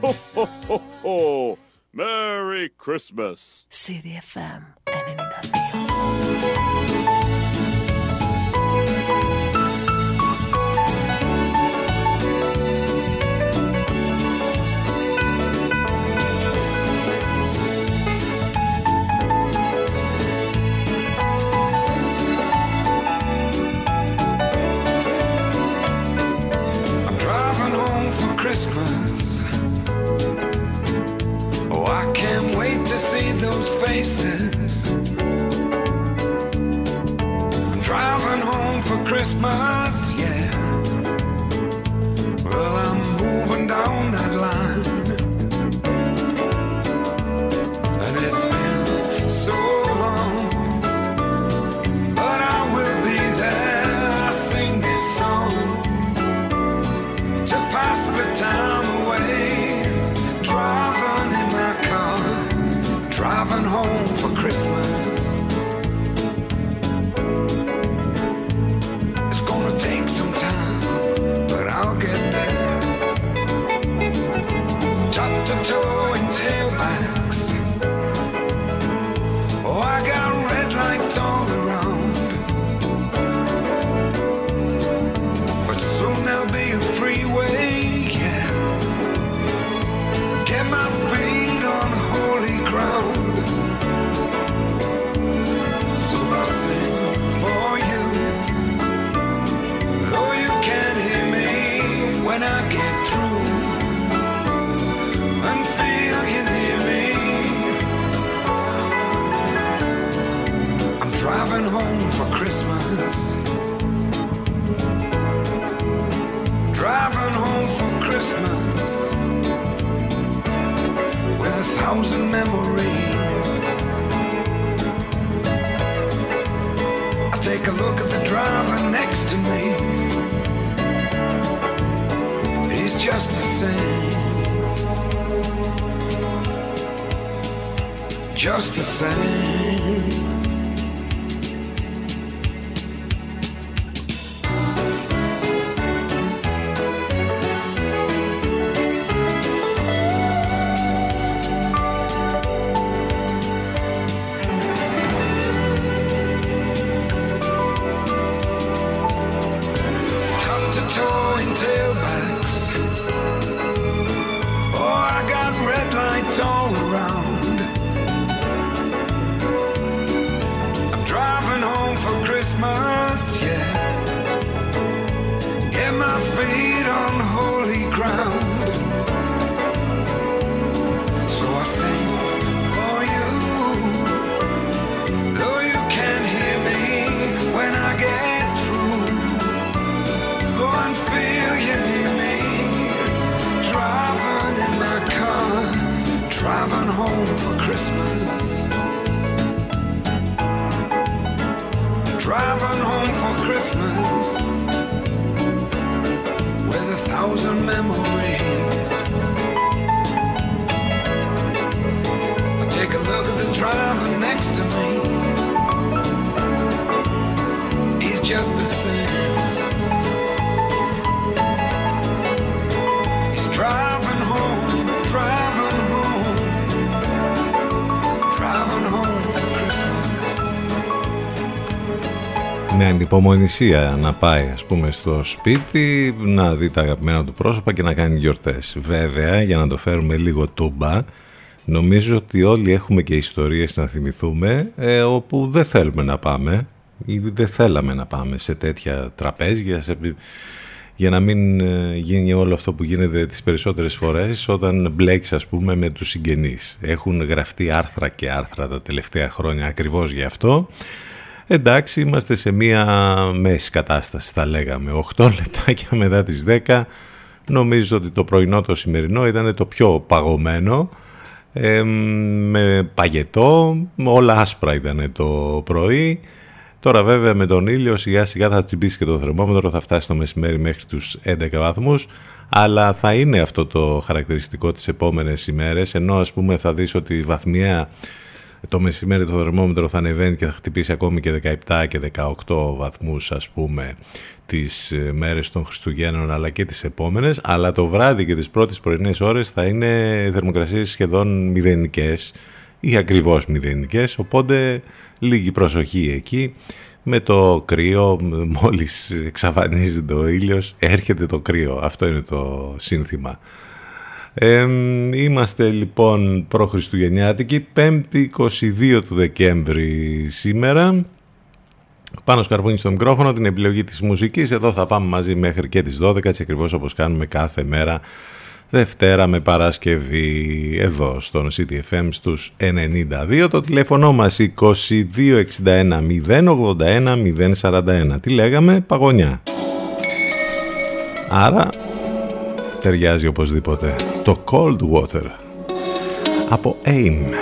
Ho, ho, ho, ho. Merry Christmas. CDFM 92. lost same. Just the same. Christmas. Driving home for Christmas with a thousand memories. I take a look at the driver next to me. He's just the same. Με ανυπομονησία να πάει ας πούμε στο σπίτι να δει τα αγαπημένα του πρόσωπα και να κάνει γιορτές βέβαια για να το φέρουμε λίγο τούμπα νομίζω ότι όλοι έχουμε και ιστορίες να θυμηθούμε ε, όπου δεν θέλουμε να πάμε ή δεν θέλαμε να πάμε σε τέτοια τραπέζια σε, για να μην ε, γίνει όλο αυτό που γίνεται τις περισσότερες φορές όταν μπλέξεις ας πούμε με τους συγγενείς. Έχουν γραφτεί άρθρα και άρθρα τα τελευταία χρόνια ακριβώς γι' αυτό. Εντάξει, είμαστε σε μία μέση κατάσταση, θα λέγαμε. 8 λεπτάκια μετά τις 10. Νομίζω ότι το πρωινό το σημερινό ήταν το πιο παγωμένο. Ε, με παγετό, όλα άσπρα ήταν το πρωί. Τώρα βέβαια με τον ήλιο σιγά σιγά θα τσιμπήσει και το θερμόμετρο, θα φτάσει το μεσημέρι μέχρι τους 11 βαθμούς. Αλλά θα είναι αυτό το χαρακτηριστικό τις επόμενες ημέρες, ενώ ας πούμε θα δεις ότι βαθμία το μεσημέρι το θερμόμετρο θα ανεβαίνει και θα χτυπήσει ακόμη και 17 και 18 βαθμούς ας πούμε τις ε, μέρες των Χριστουγέννων αλλά και τις επόμενες. Αλλά το βράδυ και τις πρώτες πρωινές ώρες θα είναι θερμοκρασίες σχεδόν μηδενικές ή ακριβώς μηδενικές. Οπότε λίγη προσοχή εκεί. Με το κρύο μόλις εξαφανίζεται ο ήλιος έρχεται το κρύο. Αυτό είναι το σύνθημα είμαστε λοιπόν προ-Χριστουγεννιάτικη 5η 22 του Δεκέμβρη σήμερα. Πάνω σκαρβούνι στο μικρόφωνο την επιλογή της μουσικής. Εδώ θα πάμε μαζί μέχρι και τις 12 έτσι ακριβώς όπως κάνουμε κάθε μέρα Δευτέρα με Παρασκευή εδώ στον CTFM στους 92 το τηλέφωνο μας 2261 081 041 τι λέγαμε παγωνιά. Άρα ταιριάζει οπωσδήποτε το Cold Water από AIM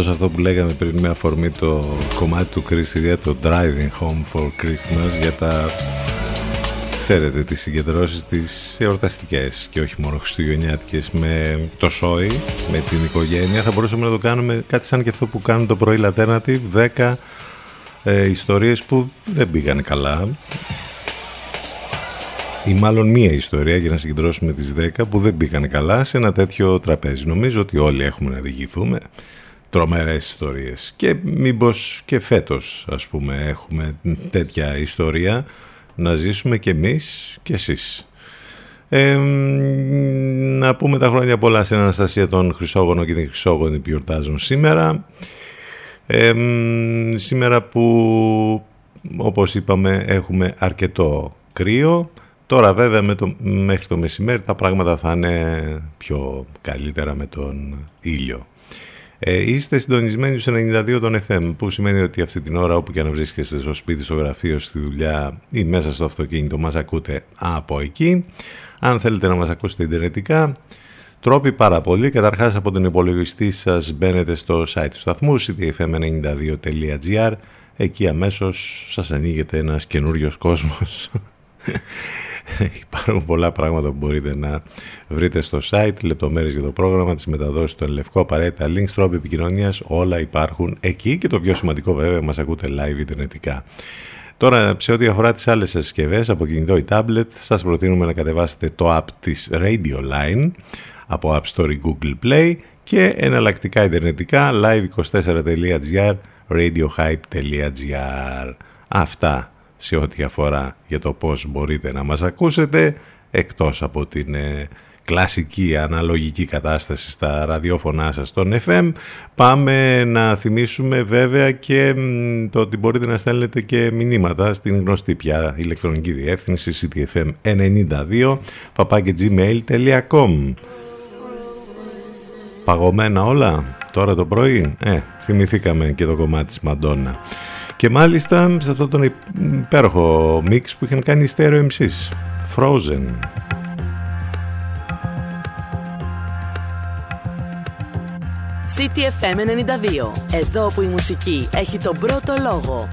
Πάντως αυτό που λέγαμε πριν με αφορμή το κομμάτι του Chris το Driving Home for Christmas για τα ξέρετε τις συγκεντρώσεις τις εορταστικές και όχι μόνο χριστουγεννιάτικες με το σόι, με την οικογένεια. Θα μπορούσαμε να το κάνουμε κάτι σαν και αυτό που κάνουν το πρωί Alternative 10 ε, ιστορίες που δεν πήγαν καλά. Ή μάλλον μία ιστορία για να συγκεντρώσουμε τις 10 που δεν πήγαν καλά σε ένα τέτοιο τραπέζι. Νομίζω ότι όλοι έχουμε να διηγηθούμε τρομερές ιστορίες και μήπως και φέτος ας πούμε έχουμε τέτοια ιστορία να ζήσουμε και εμείς και εσείς. Ε, να πούμε τα χρόνια πολλά στην Αναστασία των Χρυσόγονων και την Χρυσόγονη που γιορτάζουν σήμερα. Ε, σήμερα που όπως είπαμε έχουμε αρκετό κρύο. Τώρα βέβαια με το, μέχρι το μεσημέρι τα πράγματα θα είναι πιο καλύτερα με τον ήλιο. Ε, είστε συντονισμένοι στους 92 των FM, που σημαίνει ότι αυτή την ώρα όπου και να βρίσκεστε στο σπίτι, στο γραφείο, στη δουλειά ή μέσα στο αυτοκίνητο μας ακούτε από εκεί. Αν θέλετε να μας ακούσετε ιντερνετικά, τρόποι πάρα πολύ. Καταρχάς από τον υπολογιστή σας μπαίνετε στο site του σταθμού ctfm92.gr Εκεί αμέσως σας ανοίγεται ένας καινούριος κόσμος Υπάρχουν πολλά πράγματα που μπορείτε να βρείτε στο site, λεπτομέρειες για το πρόγραμμα, τις μεταδόσεις του Λευκό, απαραίτητα links, τρόποι επικοινωνίας, όλα υπάρχουν εκεί και το πιο σημαντικό βέβαια μας ακούτε live ιντερνετικά. Τώρα, σε ό,τι αφορά τις άλλες συσκευές από κινητό ή tablet, σας προτείνουμε να κατεβάσετε το app της Radio Line από App Store ή Google Play και εναλλακτικά ιντερνετικά live24.gr, radiohype.gr. Αυτά σε ό,τι αφορά για το πώς μπορείτε να μας ακούσετε εκτός από την ε, κλασική αναλογική κατάσταση στα ραδιόφωνά σας στον FM πάμε να θυμίσουμε βέβαια και το ότι μπορείτε να στέλνετε και μηνύματα στην γνωστή πια ηλεκτρονική διεύθυνση ctfm92 papakegmail.com Παγωμένα όλα τώρα το πρωί; Ε, θυμηθήκαμε και το κομμάτι της Μαντόνα και μάλιστα σε αυτό τον υπέροχο μίξ που είχαν κάνει οι Stereo MCs. Frozen. CTFM 92. Εδώ που η μουσική έχει τον πρώτο λόγο.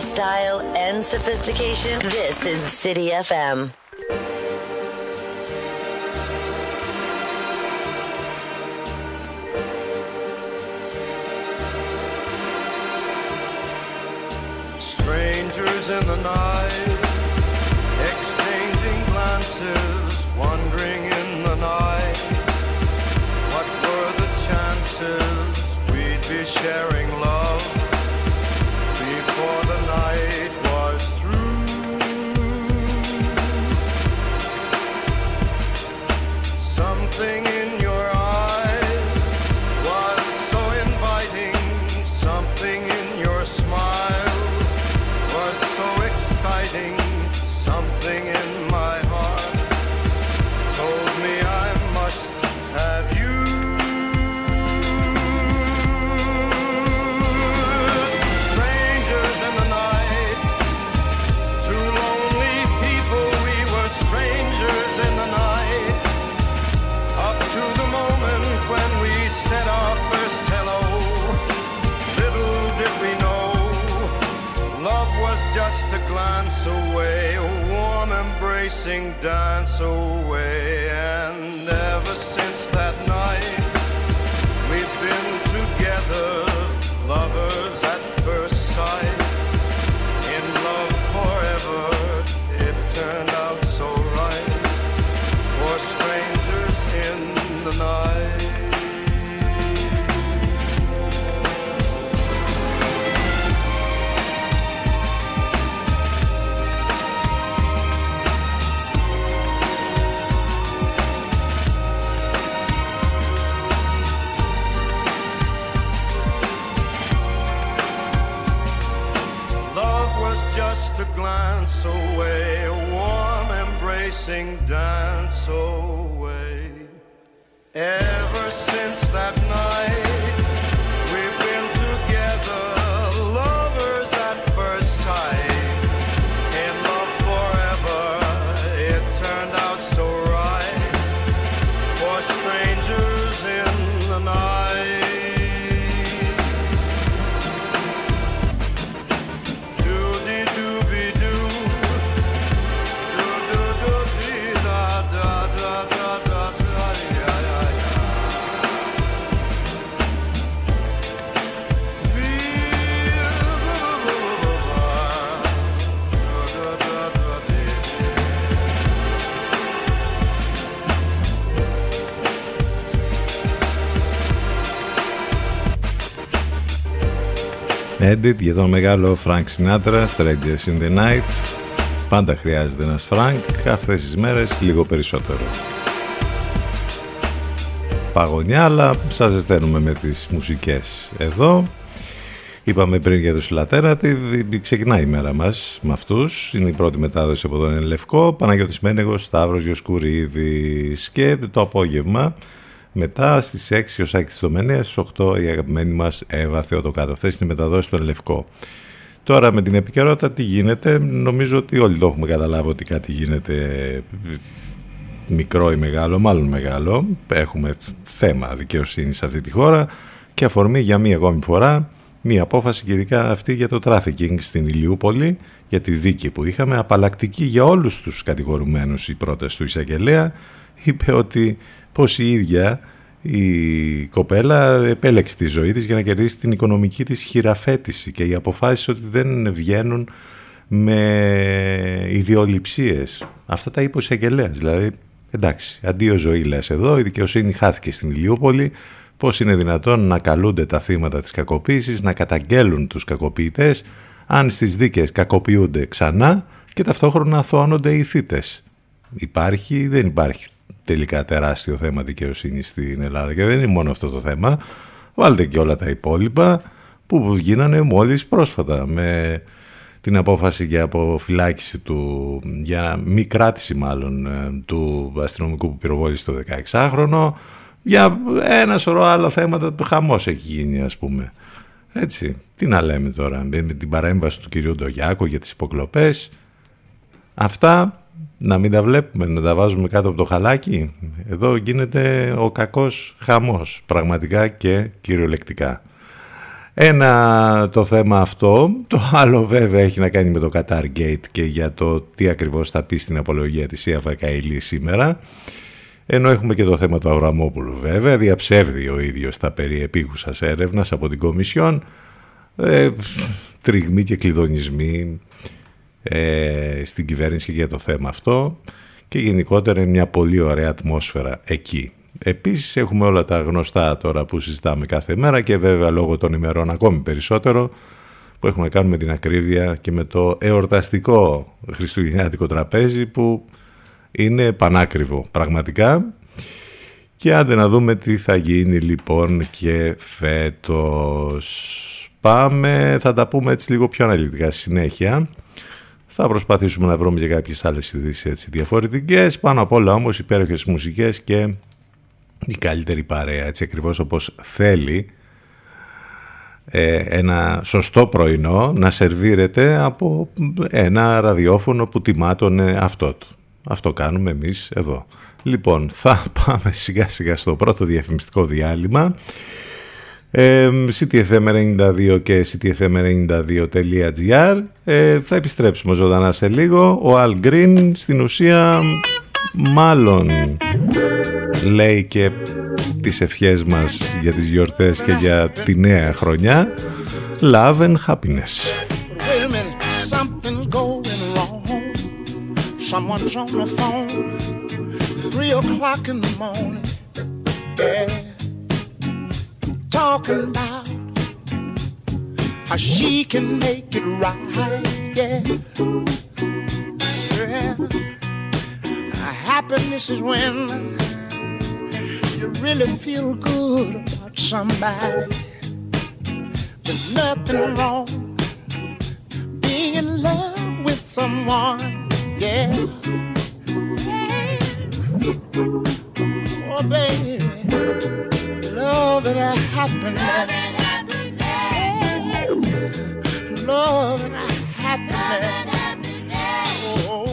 Style, and sophistication? This is City FM. Embracing dance away. And Edit για τον μεγάλο Frank Sinatra, Strangers in the Night. Πάντα χρειάζεται ένας Frank, αυτές τις μέρες λίγο περισσότερο. Παγωνιά, αλλά σας ζεσταίνουμε με τις μουσικές εδώ. Είπαμε πριν για τους Alternative, ξεκινάει η μέρα μας με αυτούς. Είναι η πρώτη μετάδοση από τον Λευκό, Παναγιώτης Μένεγος, Σταύρος Γιοσκουρίδης και το απόγευμα μετά στις 6 ο Σάκης Τομενέα, στις 8 η αγαπημένη μας Εύα Θεοτοκάτω. Αυτές είναι οι μεταδόσεις στον Λευκό. Τώρα με την επικαιρότητα τι γίνεται, νομίζω ότι όλοι το έχουμε καταλάβει ότι κάτι γίνεται μικρό ή μεγάλο, μάλλον μεγάλο. Έχουμε θέμα δικαιοσύνης σε αυτή τη χώρα και αφορμή για μία ακόμη φορά μία απόφαση και ειδικά αυτή για το τράφικινγκ στην Ηλιούπολη, για τη δίκη που είχαμε, απαλλακτική για όλους τους κατηγορουμένους η πρόταση του εισαγγελέα, είπε ότι πως η ίδια η κοπέλα επέλεξε τη ζωή της για να κερδίσει την οικονομική της χειραφέτηση και οι αποφάσεις ότι δεν βγαίνουν με ιδιοληψίες. Αυτά τα είπε ο εισαγγελέας, δηλαδή εντάξει, αντίο ζωή λες εδώ, η δικαιοσύνη χάθηκε στην Ηλιούπολη, πώς είναι δυνατόν να καλούνται τα θύματα της κακοποίησης, να καταγγέλουν τους κακοποιητές, αν στις δίκες κακοποιούνται ξανά και ταυτόχρονα αθωώνονται οι θύτες. Υπάρχει ή δεν υπάρχει τελικά τεράστιο θέμα δικαιοσύνη στην Ελλάδα και δεν είναι μόνο αυτό το θέμα. Βάλτε και όλα τα υπόλοιπα που γίνανε μόλις πρόσφατα με την απόφαση για αποφυλάκηση του, για μη κράτηση μάλλον του αστυνομικού που πυροβόλησε το 16χρονο για ένα σωρό άλλα θέματα χαμός έχει γίνει ας πούμε. Έτσι, τι να λέμε τώρα με την παρέμβαση του κυρίου Ντογιάκο για τις υποκλοπές αυτά να μην τα βλέπουμε, να τα βάζουμε κάτω από το χαλάκι. Εδώ γίνεται ο κακός χαμός, πραγματικά και κυριολεκτικά. Ένα το θέμα αυτό, το άλλο βέβαια έχει να κάνει με το Qatar Gate και για το τι ακριβώς θα πει στην απολογία της Ιαφα Καηλή σήμερα. Ενώ έχουμε και το θέμα του Αβραμόπουλου βέβαια, διαψεύδει ο ίδιος τα περί επίγουσας έρευνας από την Κομισιόν, ε, τριγμοί και κλειδονισμοί ε, στην κυβέρνηση για το θέμα αυτό και γενικότερα είναι μια πολύ ωραία ατμόσφαιρα εκεί. Επίσης έχουμε όλα τα γνωστά τώρα που συζητάμε κάθε μέρα και βέβαια λόγω των ημερών ακόμη περισσότερο που έχουμε να κάνουμε την ακρίβεια και με το εορταστικό χριστουγεννιάτικο τραπέζι που είναι πανάκριβο πραγματικά και άντε να δούμε τι θα γίνει λοιπόν και φέτος. Πάμε, θα τα πούμε έτσι λίγο πιο αναλυτικά στη συνέχεια. Θα προσπαθήσουμε να βρούμε και κάποιες άλλες ειδήσεις έτσι διαφορετικές. Πάνω απ' όλα όμως υπέροχες μουσικές και η καλύτερη παρέα, έτσι ακριβώς όπως θέλει ε, ένα σωστό πρωινό να σερβίρεται από ένα ραδιόφωνο που τιμά τον αυτό του. Αυτό κάνουμε εμείς εδώ. Λοιπόν, θα πάμε σιγά σιγά στο πρώτο διαφημιστικό διάλειμμα. CTFM92 και CTFM92.gr ε, θα επιστρέψουμε ζωντανά σε λίγο. Ο Al Green στην ουσία, μάλλον λέει και τις ευχές μας για τις γιορτές και για τη νέα χρονιά. Love and happiness. Talking about how she can make it right. Yeah, yeah. Happiness is when you really feel good about somebody. There's nothing wrong being in love with someone, yeah. Oh, baby, love and happiness. Love and happiness. Oh.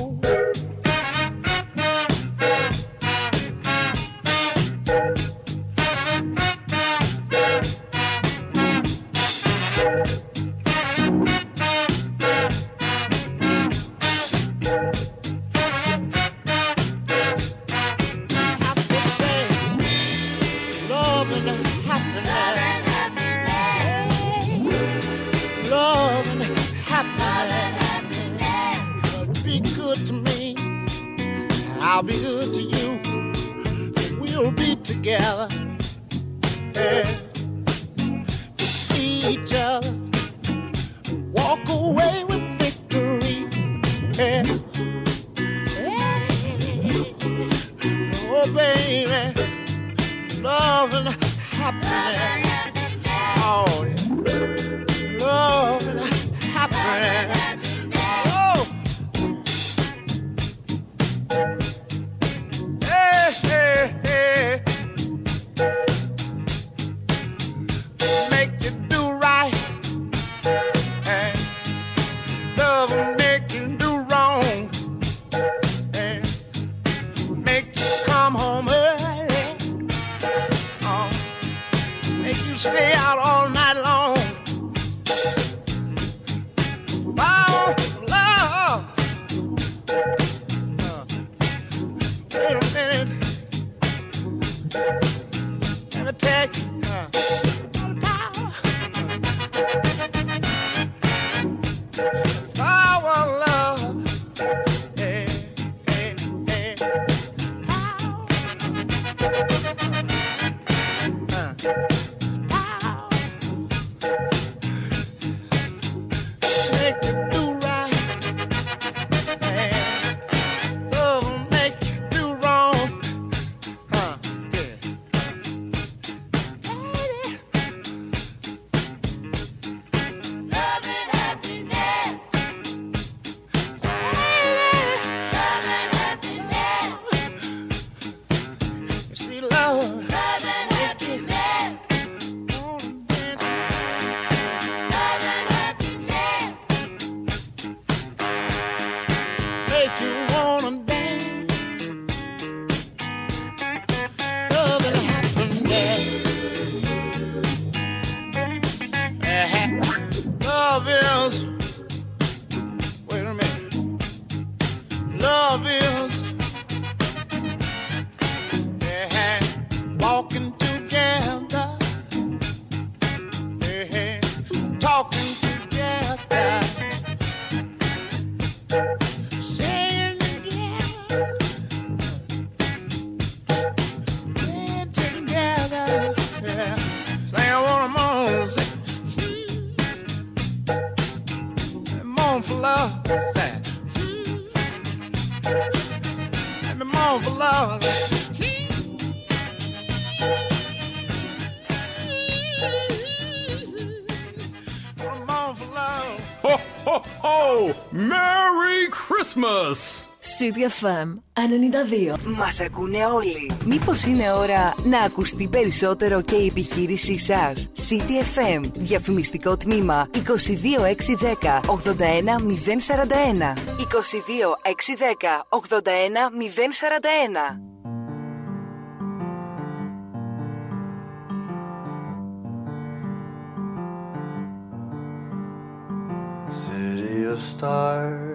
Merry Christmas! CDFM 92. Μας ακούνε όλοι. Μήπως είναι ώρα να ακουστεί περισσότερο και η επιχείρησή σας; CTFM, διαφημιστικό τμήμα 22610 81041. 22610 81041. City of stars,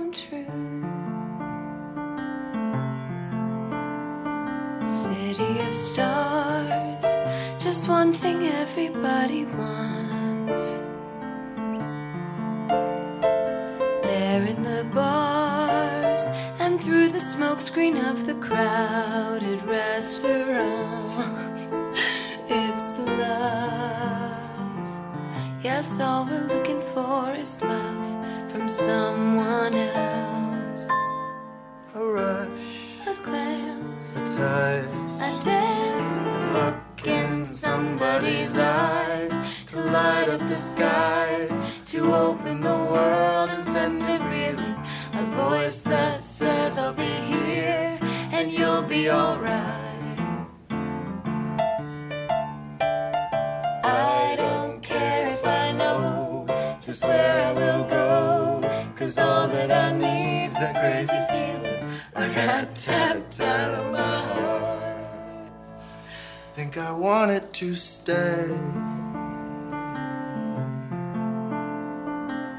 come true. City of stars, just one thing everybody wants. There in the bars and through the smokescreen of the crowded restaurants. It's love. Yes, all we're looking for is love someone else. A rush, A glance, a touch, a dance, a look in somebody's eyes to light up the skies, to open the world and send it reeling. A voice that says, I'll be here and you'll be alright. I don't care if I know just where I will go. Cause all that I need's this crazy feeling I got tapped out of my heart. think I wanted to stay.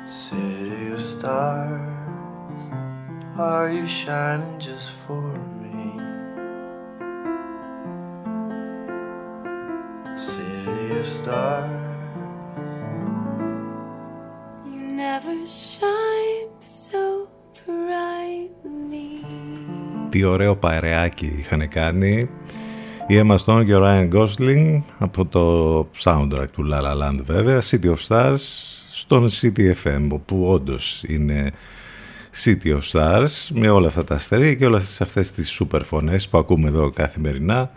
City of stars, are you shining just for me? City of stars, never shine so brightly. Τι ωραίο παρεάκι είχαν κάνει η Emma Stone και ο Ryan Gosling από το soundtrack του La La Land βέβαια City of Stars στον City FM που όντως είναι City of Stars με όλα αυτά τα αστέρια και όλες αυτές τις super φωνές που ακούμε εδώ καθημερινά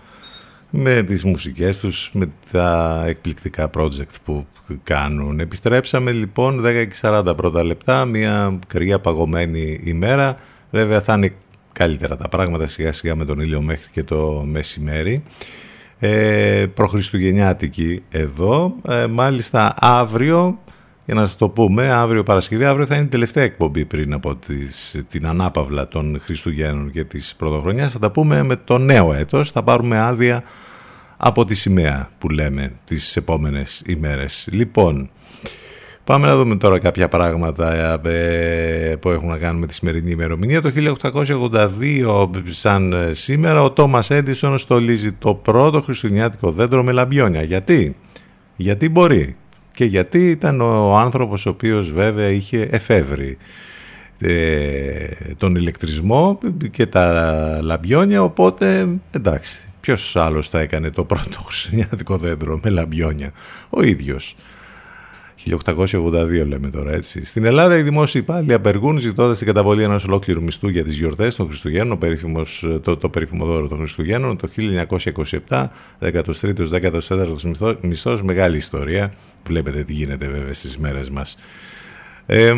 με τις μουσικές τους, με τα εκπληκτικά project που κάνουν. Επιστρέψαμε λοιπόν 10 και 40 πρώτα λεπτά, μια κρύα παγωμένη ημέρα. Βέβαια θα είναι καλύτερα τα πράγματα σιγά σιγά με τον ήλιο μέχρι και το μεσημέρι. Ε, προχριστουγεννιάτικη εδώ. Ε, μάλιστα αύριο, για να σας το πούμε, αύριο Παρασκευή, αύριο θα είναι η τελευταία εκπομπή πριν από τις, την ανάπαυλα των Χριστουγέννων και της Πρωτοχρονιάς. Θα τα πούμε με το νέο έτος, θα πάρουμε άδεια από τη σημαία που λέμε τις επόμενες ημέρες. Λοιπόν, πάμε να δούμε τώρα κάποια πράγματα ε, που έχουν να κάνουν με τη σημερινή ημερομηνία. Το 1882 σαν ε, σήμερα ο Τόμας Έντισον στολίζει το πρώτο χριστουγεννιάτικο δέντρο με λαμπιόνια. Γιατί; Γιατί μπορεί; Και γιατί ήταν ο άνθρωπος ο οποίος βέβαια είχε εφεύρει ε, τον ηλεκτρισμό και τα λαμπιόνια οπότε εντάξει ποιος άλλος θα έκανε το πρώτο χριστουγεννιάτικο δέντρο με λαμπιόνια; Ο ίδιος 1882 λέμε τώρα έτσι. Στην Ελλάδα οι δημόσιοι υπάλληλοι απεργούν ζητώντας την καταβολή ενός ολόκληρου μισθού για τις γιορτές των Χριστουγέννων, το, το περίφημο δώρο των Χριστουγέννων, το 1927, 13ο, 14ο μισθός, μεγάλη ιστορία. Βλέπετε τι γίνεται βέβαια στις μέρες μας. Ε,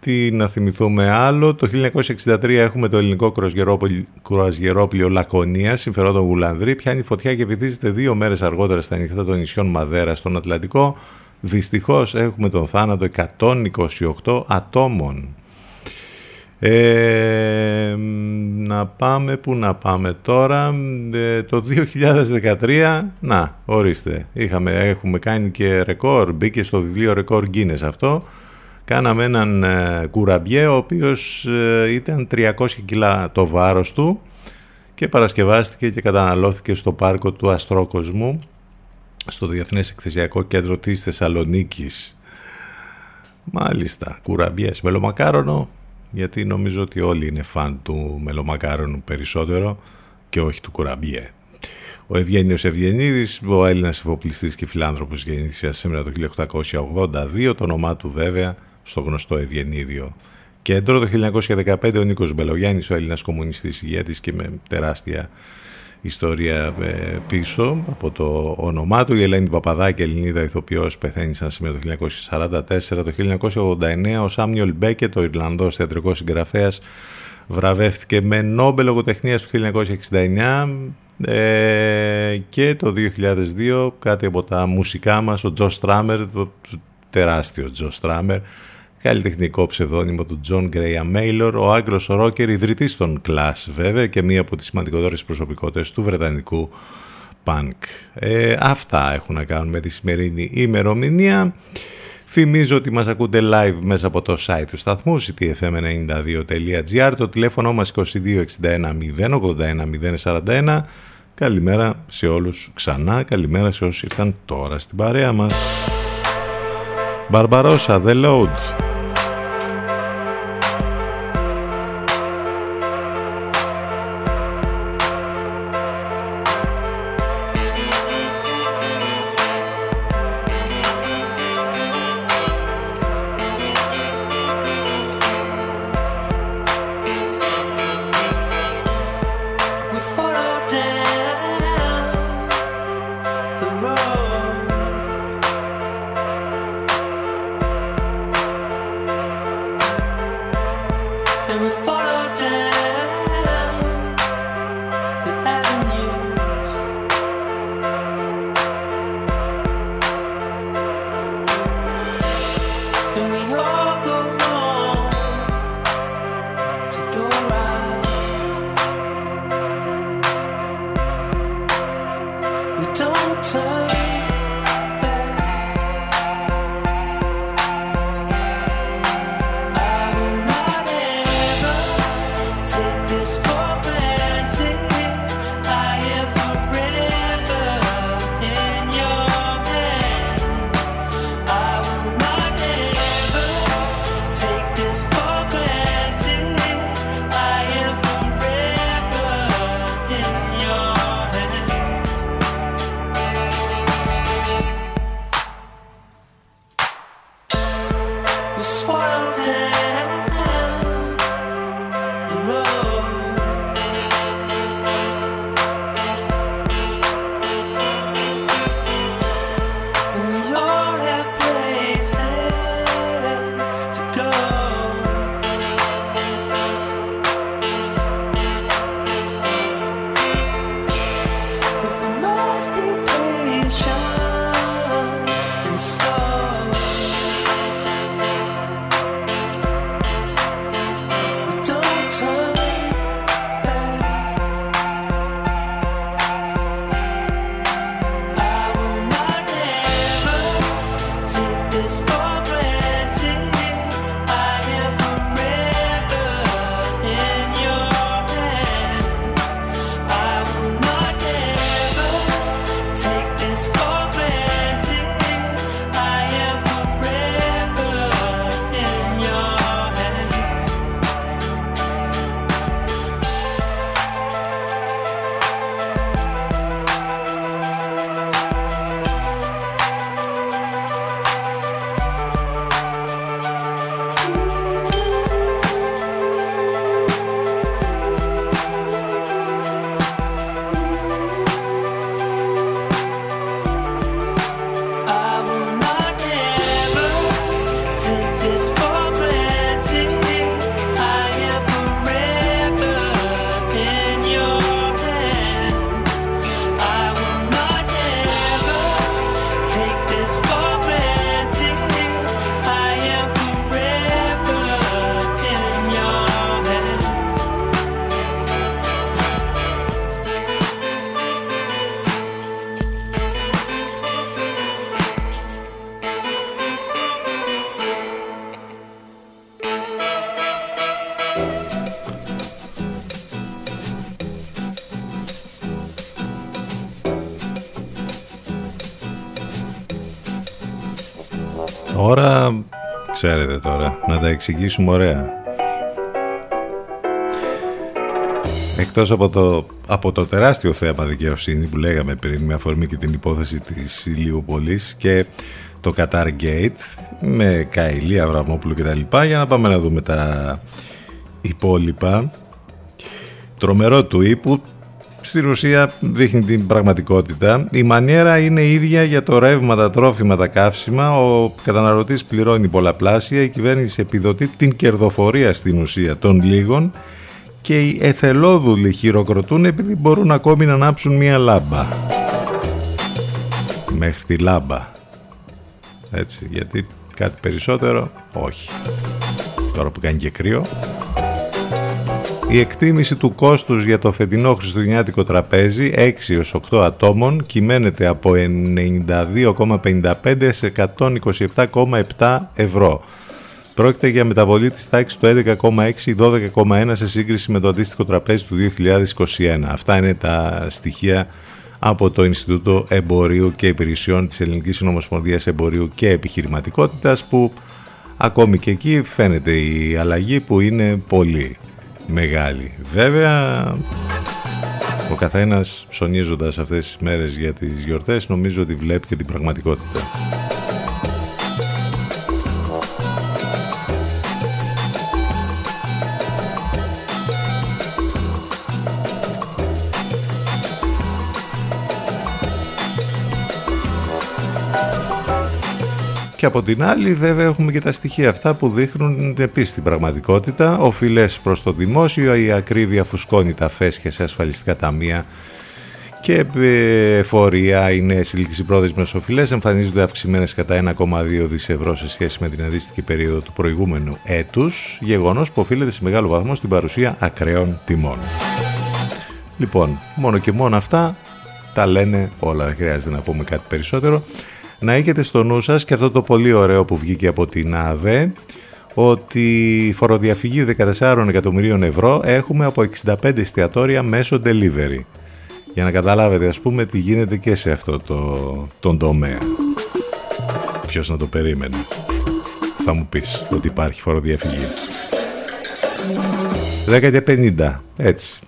τι να θυμηθούμε άλλο. Το 1963 έχουμε το ελληνικό κρουαζιερόπλιο Λακωνία, συμφερόντων Γουλανδρή. Πιάνει φωτιά και βυθίζεται δύο μέρες αργότερα στα νυχτά των νησιών Μαδέρα στον Ατλαντικό. Δυστυχώς έχουμε τον θάνατο 128 ατόμων. Ε, να πάμε, πού να πάμε τώρα, ε, το 2013, να, ορίστε, είχαμε, έχουμε κάνει και ρεκόρ, μπήκε στο βιβλίο ρεκόρ Guinness αυτό, κάναμε έναν ε, κουραμπιέ ο οποίος ε, ήταν 300 κιλά το βάρος του και παρασκευάστηκε και καταναλώθηκε στο πάρκο του Αστρόκοσμου στο Διεθνές Εκθεσιακό Κέντρο της Θεσσαλονίκης. Μάλιστα, κουραμπιές μελομακάρονο, γιατί νομίζω ότι όλοι είναι φαν του μελομακάρονου περισσότερο και όχι του κουραμπιέ. Ο Ευγένιος Ευγενίδης, ο Έλληνας εφοπλιστής και φιλάνθρωπος γεννήθησε σήμερα το 1882, το όνομά του βέβαια στο γνωστό Ευγενίδιο κέντρο. Το 1915 ο Νίκος Μπελογιάννης, ο Έλληνας κομμουνιστής ηγέτης και με τεράστια ιστορία ε, πίσω από το όνομά του. Η Ελένη Παπαδάκη, Ελληνίδα ηθοποιός, πεθαίνει σαν σήμερα το 1944. Το 1989 ο Σάμιολ Μπέκετ, ο Ιρλανδός θεατρικός συγγραφέας, βραβεύτηκε με Νόμπελ λογοτεχνίας το 1969 ε, και το 2002 κάτι από τα μουσικά μας ο Τζο Στράμερ, το τεράστιος Τζο Στράμερ καλλιτεχνικό ψευδόνυμο του John Graham Maylor, ο Άγγλος ρόκερ ιδρυτής των Clash βέβαια και μία από τις σημαντικότερες προσωπικότητες του Βρετανικού Punk. Ε, αυτά έχουν να κάνουν με τη σημερινή ημερομηνία. Θυμίζω ότι μας ακούτε live μέσα από το site του σταθμού ctfm92.gr το τηλέφωνο μας 2261 081 041 Καλημέρα σε όλους ξανά, καλημέρα σε όσοι ήρθαν τώρα στην παρέα μας. Barbarossa, The Load. Τώρα, ξέρετε τώρα, να τα εξηγήσουμε ωραία. Εκτός από το, από το τεράστιο θέαμα δικαιοσύνη που λέγαμε πριν με αφορμή και την υπόθεση της Λιούπολης και το Qatar με Καηλή, Αβραμόπουλο κτλ. Για να πάμε να δούμε τα υπόλοιπα. Τρομερό του ύπου στη Ρωσία δείχνει την πραγματικότητα. Η μανιέρα είναι ίδια για το ρεύμα, τα τρόφιμα, τα καύσιμα. Ο καταναλωτής πληρώνει πολλαπλάσια. Η κυβέρνηση επιδοτεί την κερδοφορία στην ουσία των λίγων και οι εθελόδουλοι χειροκροτούν επειδή μπορούν ακόμη να ανάψουν μία λάμπα. Μέχρι τη λάμπα. Έτσι, γιατί κάτι περισσότερο, όχι. Τώρα που κάνει και κρύο. Η εκτίμηση του κόστους για το φετινό χριστουγεννιάτικο τραπέζι 6 έως 8 ατόμων κυμαίνεται από 92,55 σε 127,7 ευρώ. Πρόκειται για μεταβολή της τάξης του 11,6-12,1 σε σύγκριση με το αντίστοιχο τραπέζι του 2021. Αυτά είναι τα στοιχεία από το Ινστιτούτο Εμπορίου και Υπηρεσιών της Ελληνικής Συνομοσπονδίας Εμπορίου και Επιχειρηματικότητας που ακόμη και εκεί φαίνεται η αλλαγή που είναι πολύ μεγάλη. Βέβαια, ο καθένας ψωνίζοντας αυτές τις μέρες για τις γιορτές νομίζω ότι βλέπει και την πραγματικότητα. Και από την άλλη βέβαια έχουμε και τα στοιχεία αυτά που δείχνουν επίσης την πραγματικότητα. Οφειλές προς το δημόσιο, η ακρίβεια φουσκώνει τα φέσια σε ασφαλιστικά ταμεία και εφορία, οι νέε ηλικίε πρόθεσμε οφειλές εμφανίζονται αυξημένες κατά 1,2 δις ευρώ σε σχέση με την αντίστοιχη περίοδο του προηγούμενου έτους, γεγονός που οφείλεται σε μεγάλο βαθμό στην παρουσία ακραίων τιμών. Λοιπόν, μόνο και μόνο αυτά τα λένε όλα, δεν χρειάζεται να πούμε κάτι περισσότερο να έχετε στο νου σας και αυτό το πολύ ωραίο που βγήκε από την ΑΔΕ ότι η φοροδιαφυγή 14 εκατομμυρίων ευρώ έχουμε από 65 εστιατόρια μέσω delivery. Για να καταλάβετε ας πούμε τι γίνεται και σε αυτό το, τον τομέα. Ποιος να το περίμενε. Θα μου πεις ότι υπάρχει φοροδιαφυγή. 10 και 50. Έτσι.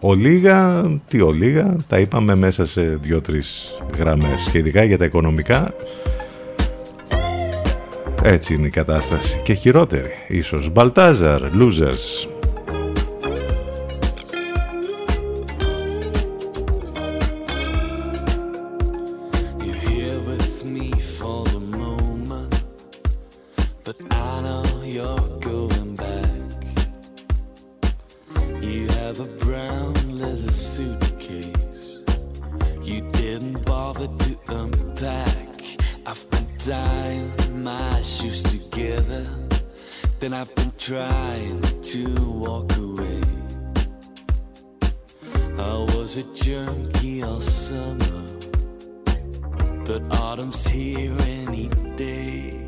Ολίγα, τι ολίγα, τα είπαμε μέσα σε δύο-τρεις γραμμές. Και ειδικά για τα οικονομικά έτσι είναι η κατάσταση. Και χειρότερη ίσως. Μπαλτάζαρ, Losers of a brown leather suitcase. You didn't bother to unpack. I've been tying my shoes together. Then I've been trying to walk away. I was a junkie all summer, but autumn's here any day.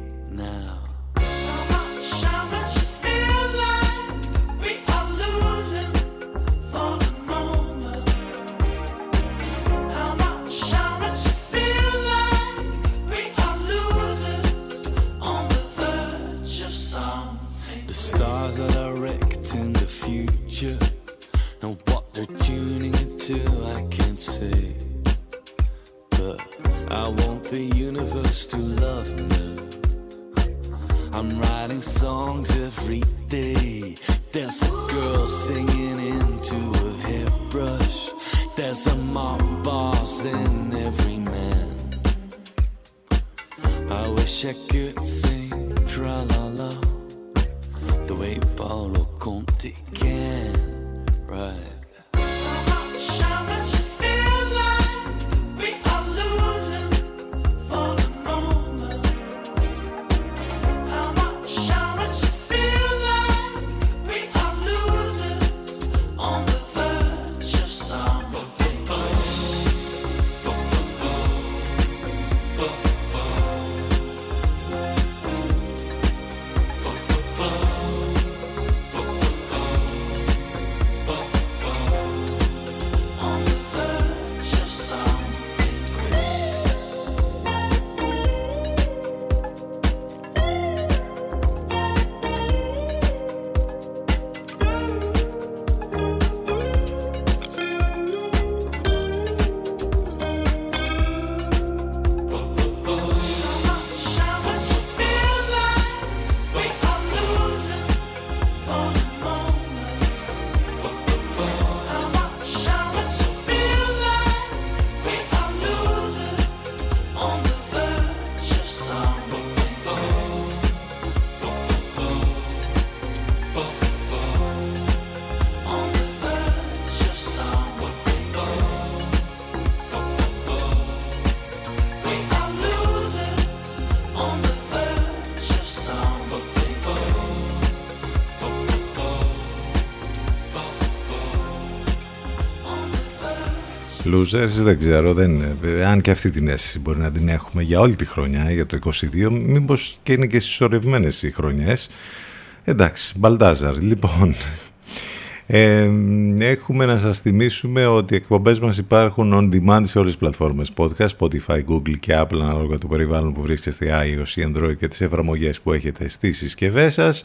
Losers δεν ξέρω, δεν είναι. αν και αυτή την αίσθηση μπορεί να την έχουμε για όλη τη χρονιά, για το 22, μήπως και είναι και συσσωρευμένες οι χρονιές. Εντάξει, Μπαλτάζαρ. Λοιπόν, ε, έχουμε να σας θυμίσουμε ότι οι εκπομπές μας υπάρχουν on demand σε όλες τις πλατφόρμες podcast, Spotify, Google και Apple ανάλογα το περιβάλλον που βρίσκεστε iOS, Android και τις εφαρμογές που έχετε στις συσκευές σας.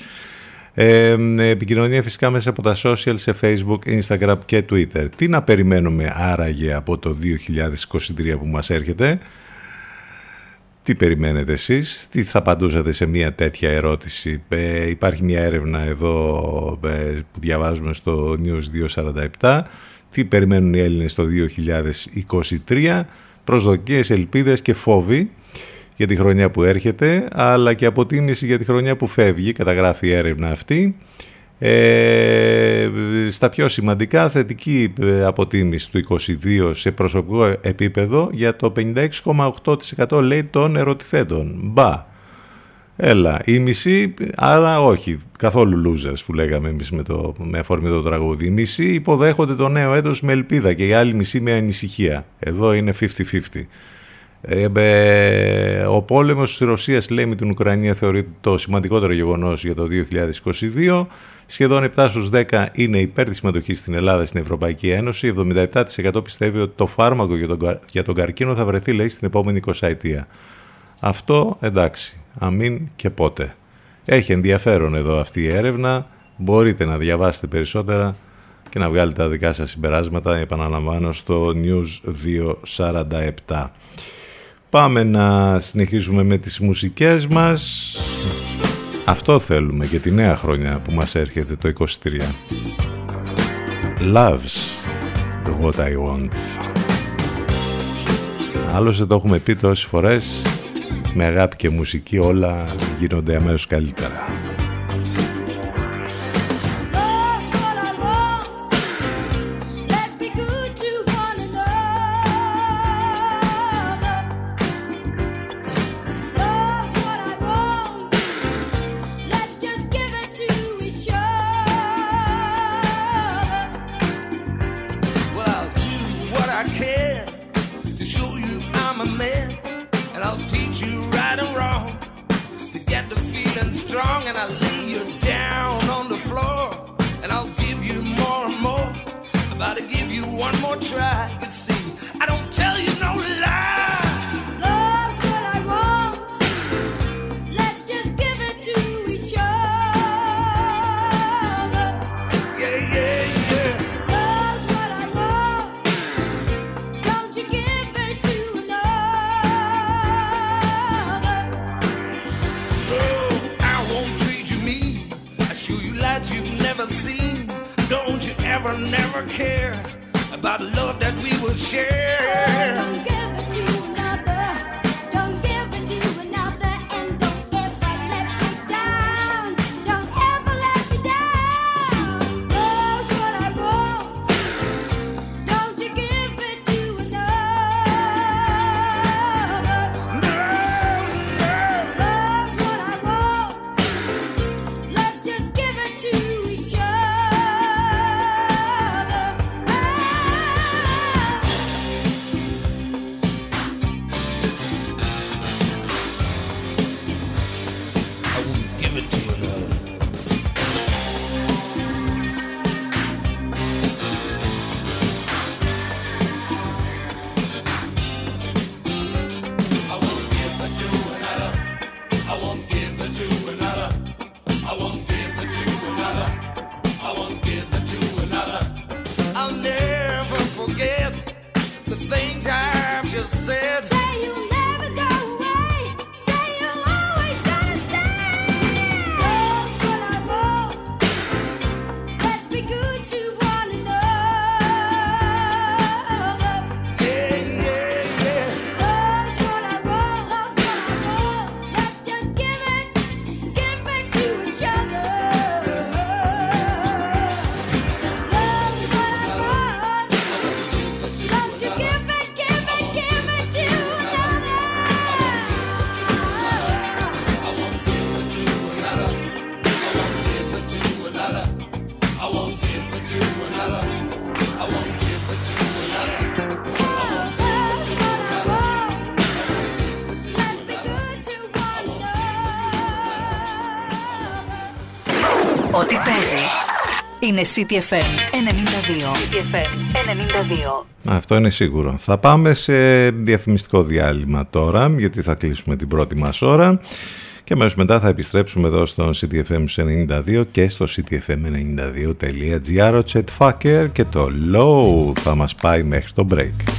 Ε, επικοινωνία φυσικά μέσα από τα social σε Facebook, Instagram και Twitter. Τι να περιμένουμε άραγε από το 2023 που μας έρχεται; Τι περιμένετε εσείς, τι θα απαντούσατε σε μια τέτοια ερώτηση; Ε, υπάρχει μια έρευνα εδώ ε, που διαβάζουμε στο News 247. Τι περιμένουν οι Έλληνες το 2023. Προσδοκίες, ελπίδες και φόβοι για τη χρονιά που έρχεται, αλλά και αποτίμηση για τη χρονιά που φεύγει, καταγράφει η έρευνα αυτή. Ε, στα πιο σημαντικά θετική ε, αποτίμηση του 22 σε προσωπικό επίπεδο για το 56,8% λέει των ερωτηθέντων. Μπα. Έλα, η μισή, άρα όχι, καθόλου losers που λέγαμε εμείς με, το, με αφορμή το τραγούδι. Οι μισοί υποδέχονται το νέο έτος με ελπίδα και οι άλλοι μισοί με ανησυχία. Εδώ είναι 50-50. Ε, ο πόλεμος της Ρωσίας λέει με την Ουκρανία θεωρείται το σημαντικότερο γεγονός για το 2022. Σχεδόν 7 στους 10 είναι υπέρ της συμμετοχής στην Ελλάδα στην Ευρωπαϊκή Ένωση. 77% πιστεύει ότι το φάρμακο για τον, για τον καρκίνο θα βρεθεί λέει στην επόμενη 20 ετία. Αυτό εντάξει, αμήν και πότε. Έχει ενδιαφέρον εδώ αυτή η έρευνα. Μπορείτε να διαβάσετε περισσότερα και να βγάλετε τα δικά σας συμπεράσματα, επαναλαμβάνω, στο News 247. Πάμε να συνεχίσουμε με τις μουσικές μας. Αυτό θέλουμε για τη νέα χρονιά που μας έρχεται το 23. Loves what I want. Άλλωστε το έχουμε πει τόσες φορές, με αγάπη και μουσική όλα γίνονται αμέσως καλύτερα. Είναι CTFM 92. 92. Αυτό είναι σίγουρο. Θα πάμε σε διαφημιστικό διάλειμμα τώρα, γιατί θα κλείσουμε την πρώτη μας ώρα. Και αμέσως μετά θα επιστρέψουμε εδώ στο CTFM 92 και στο ctfm92.gr. Ο και το Low θα μας πάει μέχρι το break.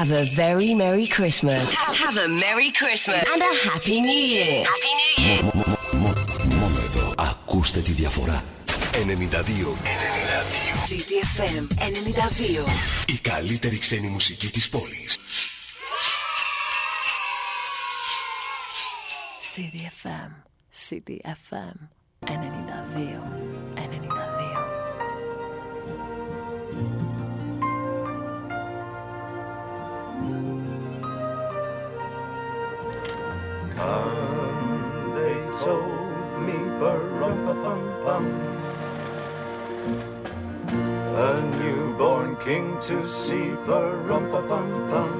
Have a very Merry Christmas. Have a Merry Christmas. And a Happy New Year. Happy New Year. Ακούστε τη διαφορά. 92. 92. CDFM 92. Η καλύτερη ξένη μουσική της πόλης. CDFM. CDFM. come, they told me, "Pum pum pum, A newborn king to see, Pum pum pum,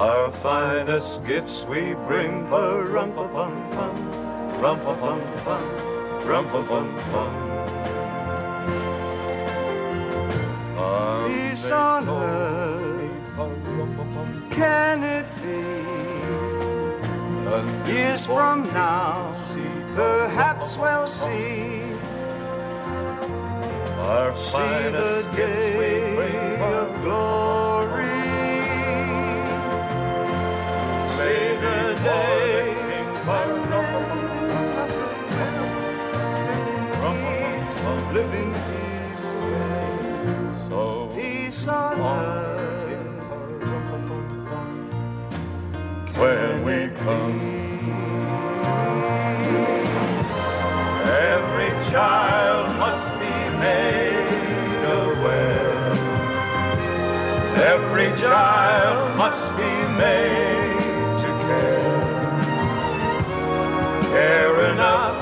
Our finest gifts we bring, Pum bum bum, bum bum bum, bum bum bum. Peace on earth, can it? Years from now, perhaps we'll see. Our see the day of glory. See the day of goodwill live Every child must be made to care. Care enough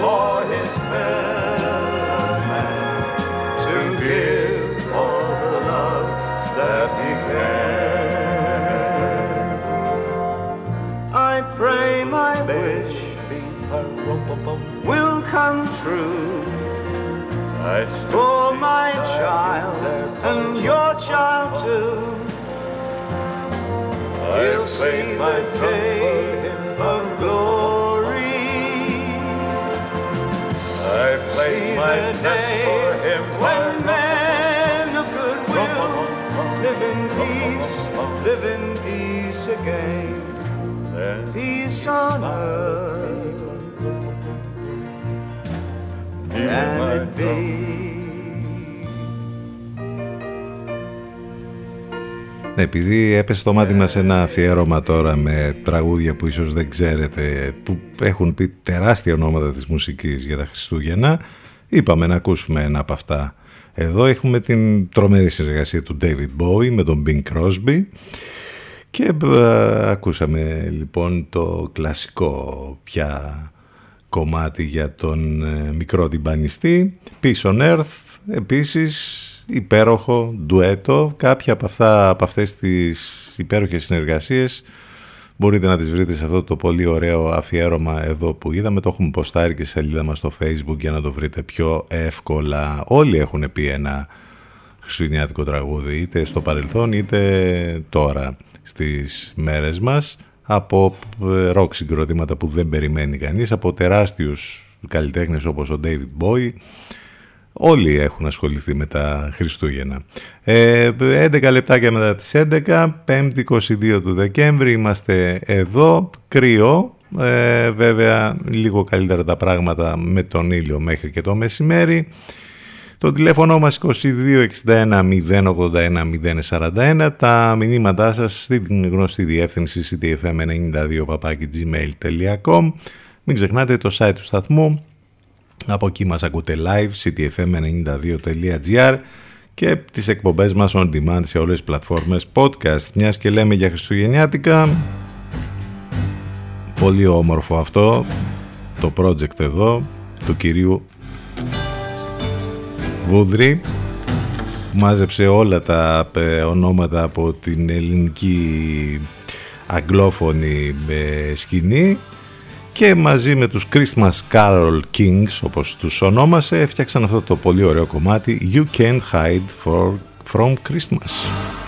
for his fellow man to give all the love that he can. I pray my wish will come true. As for my child and your child he'll see the day of glory. I see the day when men of goodwill live in peace, live in peace again. Peace on earth. Can it be? Επειδή έπεσε το μάτι μας ένα αφιέρωμα τώρα με τραγούδια που ίσως δεν ξέρετε, που έχουν πει τεράστια ονόματα της μουσικής για τα Χριστούγεννα, είπαμε να ακούσουμε ένα από αυτά. Εδώ έχουμε την τρομερή συνεργασία του David Bowie με τον Bing Crosby και ε, ακούσαμε λοιπόν το κλασικό πια κομμάτι για τον ε, μικρό τυμπανιστή Peace on Earth επίσης υπέροχο ντουέτο κάποια από, αυτά, από αυτές τις υπέροχες συνεργασίες μπορείτε να τις βρείτε σε αυτό το πολύ ωραίο αφιέρωμα εδώ που είδαμε το έχουμε ποστάρει και σε σελίδα μας στο facebook για να το βρείτε πιο εύκολα όλοι έχουν πει ένα χριστουγεννιάτικο τραγούδι είτε στο παρελθόν είτε τώρα στις μέρες μας από ροκ συγκροτήματα που δεν περιμένει κανείς, από τεράστιους καλλιτέχνες όπως ο David Bowie. Όλοι έχουν ασχοληθεί με τα Χριστούγεννα. Ε, 11 λεπτάκια μετά τις 11, 5η 22 του Δεκέμβρη, είμαστε εδώ, κρύο, ε, βέβαια λίγο καλύτερα τα πράγματα με τον ήλιο μέχρι και το μεσημέρι. Το τηλέφωνο μας 2261 081 041. Τα μηνύματά σας στην γνωστή διεύθυνση ctfm92 gmail.com Μην ξεχνάτε το site του σταθμού. Από εκεί μας ακούτε live ctfm92.gr και τις εκπομπές μας on demand σε όλες τις πλατφόρμες podcast. Μιας και λέμε για Χριστουγεννιάτικα. Πολύ όμορφο αυτό το project εδώ του κυρίου Βούδρη μάζεψε όλα τα ονόματα από την ελληνική αγγλόφωνη σκηνή και μαζί με τους Christmas Carol Kings όπως τους ονόμασε έφτιαξαν αυτό το πολύ ωραίο κομμάτι You Can't Hide for, From Christmas.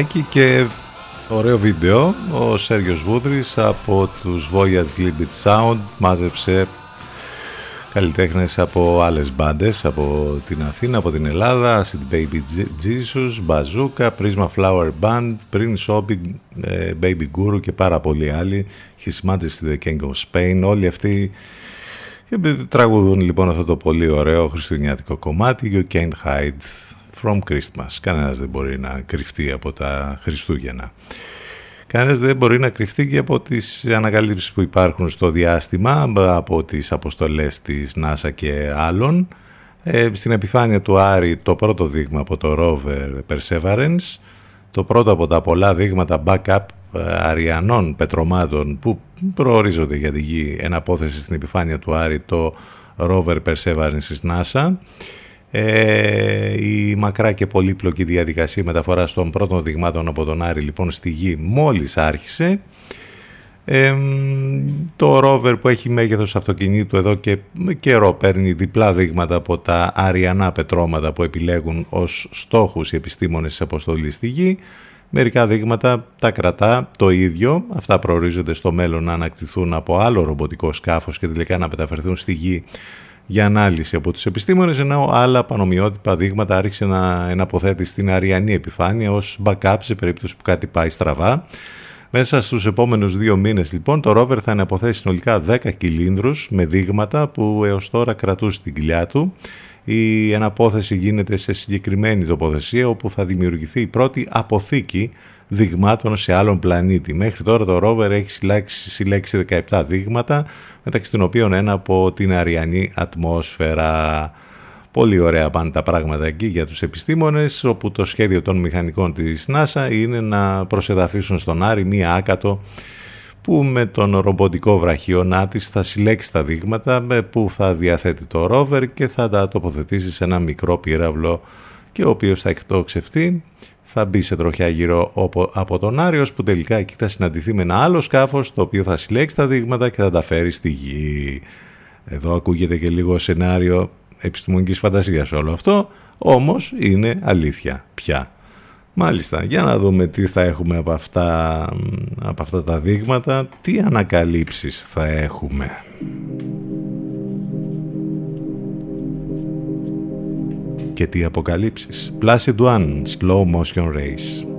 Ωραίο παρεάκι και ωραίο βίντεο. Ο Σέργιος Βούδρης από τους Voyage Libit Sound μάζεψε καλλιτέχνες από άλλες μπάντες από την Αθήνα, από την Ελλάδα Acid Baby Jesus, Bazooka, Prisma Flower Band, Prince Shopping, ε, Baby Guru και πάρα πολλοί άλλοι His Majesty the King of Spain όλοι αυτοί ε, τραγουδούν λοιπόν αυτό το πολύ ωραίο χριστουγεννιάτικο κομμάτι You Can't Hide From Christmas κανένας δεν μπορεί να κρυφτεί από τα Χριστούγεννα Κανένας δεν μπορεί να κρυφτεί και από τις ανακαλύψεις που υπάρχουν στο διάστημα, από τις αποστολές της NASA και άλλων. Ε, στην επιφάνεια του Άρη το πρώτο δείγμα από το rover Perseverance, το πρώτο από τα πολλά δείγματα backup ε, αριανών πετρωμάτων που προορίζονται για τη Γη εναπόθεση στην επιφάνεια του Άρη το rover Perseverance της NASA. Ε, η μακρά και πολύπλοκη διαδικασία μεταφοράς των πρώτων δειγμάτων από τον Άρη λοιπόν στη Γη μόλις άρχισε. Ε, το ρόβερ που έχει μέγεθος αυτοκινήτου εδώ και καιρό παίρνει διπλά δείγματα από τα αριανά πετρώματα που επιλέγουν ως στόχους οι επιστήμονες της αποστολής στη Γη. Μερικά δείγματα τα κρατά το ίδιο, αυτά προορίζονται στο μέλλον να ανακτηθούν από άλλο ρομποτικό σκάφος και τελικά να μεταφερθούν στη Γη για ανάλυση από τους επιστήμονες, ενώ άλλα πανομοιότυπα δείγματα άρχισε να εναποθέτει στην αριανή επιφάνεια ως backup σε περίπτωση που κάτι πάει στραβά. Μέσα στους επόμενους δύο μήνες λοιπόν το ρόβερ θα εναποθέσει συνολικά 10 κυλίνδρους με δείγματα που έως τώρα κρατούσε την κοιλιά του. Η εναπόθεση γίνεται σε συγκεκριμένη τοποθεσία όπου θα δημιουργηθεί η πρώτη αποθήκη δειγμάτων σε άλλον πλανήτη. Μέχρι τώρα το ρόβερ έχει συλλέξει, συλλέξει 17 δείγματα, μεταξύ των οποίων ένα από την αριανή ατμόσφαιρα. Πολύ ωραία πάνε τα πράγματα εκεί για τους επιστήμονες, όπου το σχέδιο των μηχανικών της NASA είναι να προσεδαφίσουν στον Άρη μία άκατο που με τον ρομποτικό βραχίωνά της θα συλλέξει τα δείγματα που θα διαθέτει το ρόβερ και θα τα τοποθετήσει σε ένα μικρό πύραυλο και ο οποίος θα εκτόξευτεί θα μπει σε τροχιά γύρω από τον Άριος που τελικά εκεί θα συναντηθεί με ένα άλλο σκάφος το οποίο θα συλλέξει τα δείγματα και θα τα φέρει στη γη. Εδώ ακούγεται και λίγο σενάριο επιστημονικής φαντασίας όλο αυτό, όμως είναι αλήθεια πια. Μάλιστα, για να δούμε τι θα έχουμε από αυτά, από αυτά τα δείγματα, τι ανακαλύψεις θα έχουμε. Και τι αποκαλύψεις. Placid One, Slow Motion Race.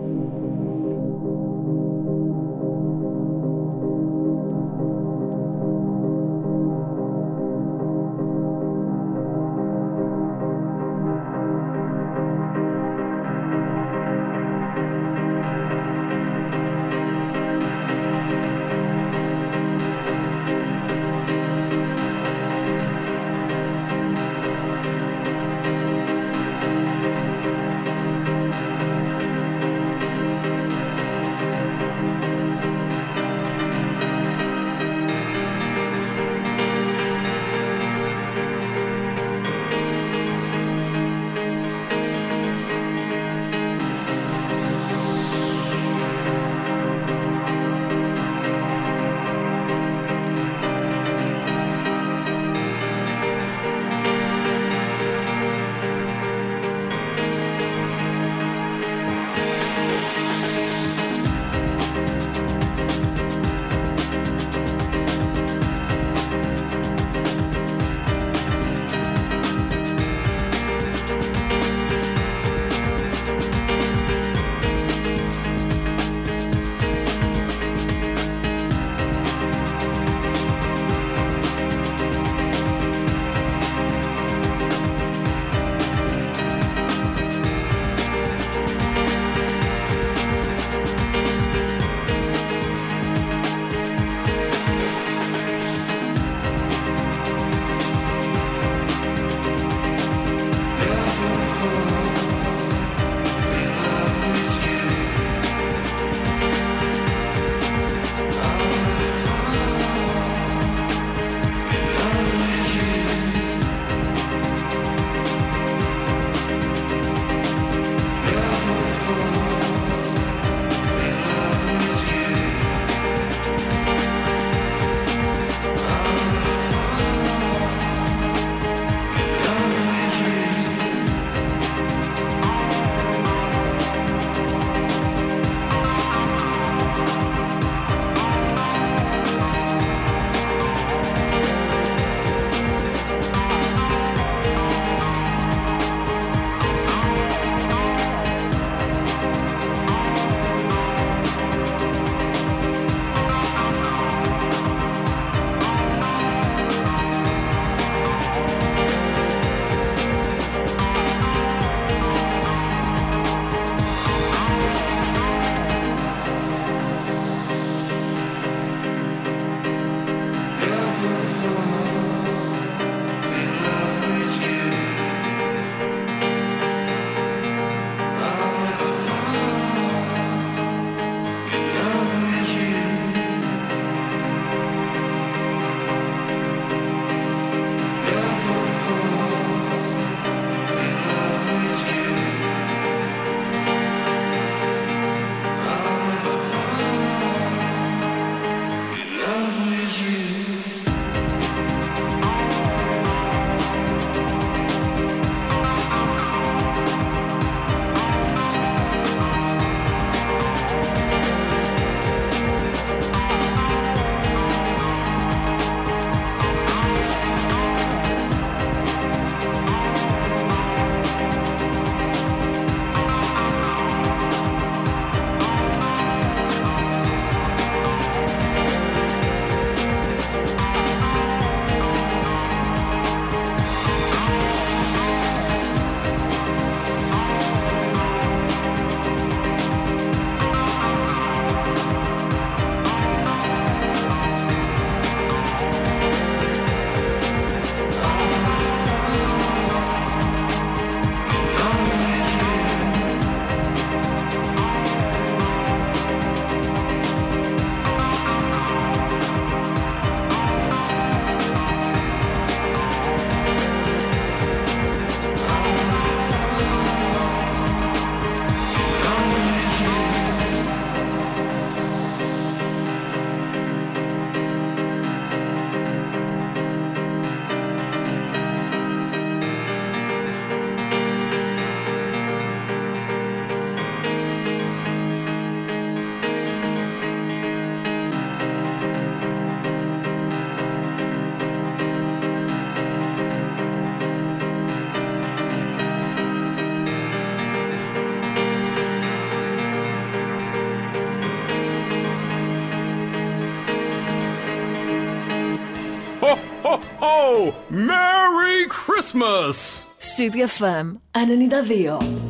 Christmas! City FM 92.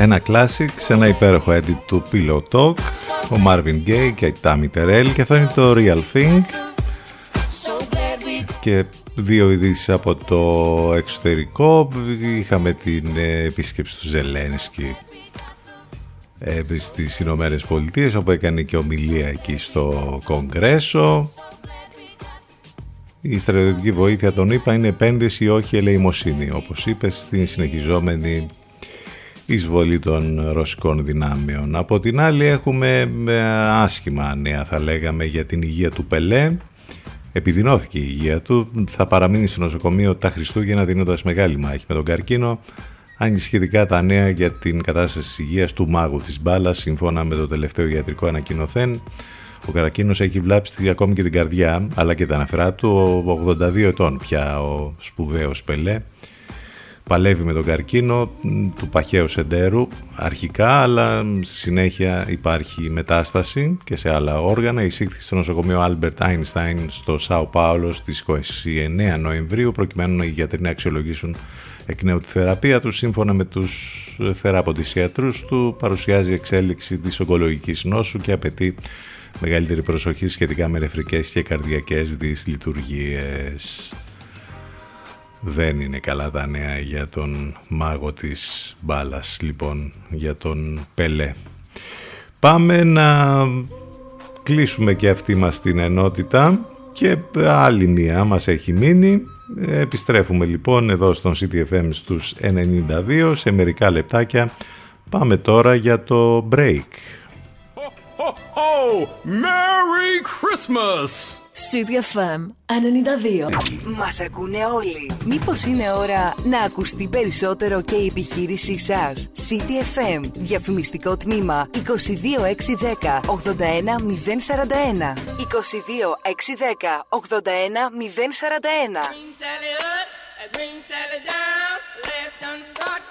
Ένα classic σε ένα υπέροχο edit του Pillow Talk ο Marvin Gaye και η Tammy Terrell και αυτό είναι το Real Thing. Και δύο ειδήσεις από το εξωτερικό. Είχαμε την ε, επίσκεψη του Ζελένσκι ε, στις Ηνωμένες Πολιτείες όπου έκανε και ομιλία εκεί στο Κογκρέσο. Η στρατιωτική βοήθεια των ΗΠΑ είναι επένδυση ή όχι ελεημοσύνη όπως είπες στην συνεχιζόμενη εισβολή των ρωσικών δυνάμεων. Από την άλλη έχουμε ε, άσχημα νέα θα λέγαμε για την υγεία του Πελέ. Επιδεινώθηκε η υγεία του, θα παραμείνει στο νοσοκομείο τα Χριστούγεννα δίνοντας μεγάλη μάχη με τον καρκίνο. Αν σχετικά τα νέα για την κατάσταση της υγείας του μάγου της μπάλας, σύμφωνα με το τελευταίο ιατρικό ανακοινωθέν, ο καρκίνος έχει βλάψει ακόμη και την καρδιά, αλλά και τα αναφερά του, 82 ετών πια ο σπουδαίος Πελέ παλεύει με τον καρκίνο του παχαίου σεντέρου αρχικά, αλλά στη συνέχεια υπάρχει μετάσταση και σε άλλα όργανα. Εισήχθη στο νοσοκομείο Albert Einstein στο Σάο Πάολο στις 29 Νοεμβρίου προκειμένου οι γιατροί να αξιολογήσουν εκ νέου τη θεραπεία τους. Σύμφωνα με τους θεράποντες ιατρούς του παρουσιάζει εξέλιξη της ογκολογικής νόσου και απαιτεί μεγαλύτερη προσοχή σχετικά με νεφρικές και καρδιακές δυσλειτουργίες. Δεν είναι καλά τα νέα για τον μάγο της μπάλας, λοιπόν, για τον Πελέ. Πάμε να κλείσουμε και αυτή μας την ενότητα και άλλη μία μας έχει μείνει. Επιστρέφουμε λοιπόν εδώ στον CTFM στους 92 σε μερικά λεπτάκια. Πάμε τώρα για το break. Oh, Merry Christmas! CDFM 92. Μας ακούνε όλοι. Μήπως είναι ώρα να ακουστεί περισσότερο και η επιχείρησή σας; CTFM, διαφημιστικό τμήμα 22610 81041. 22610 81041. Sally up, a green Sally down. Last done start,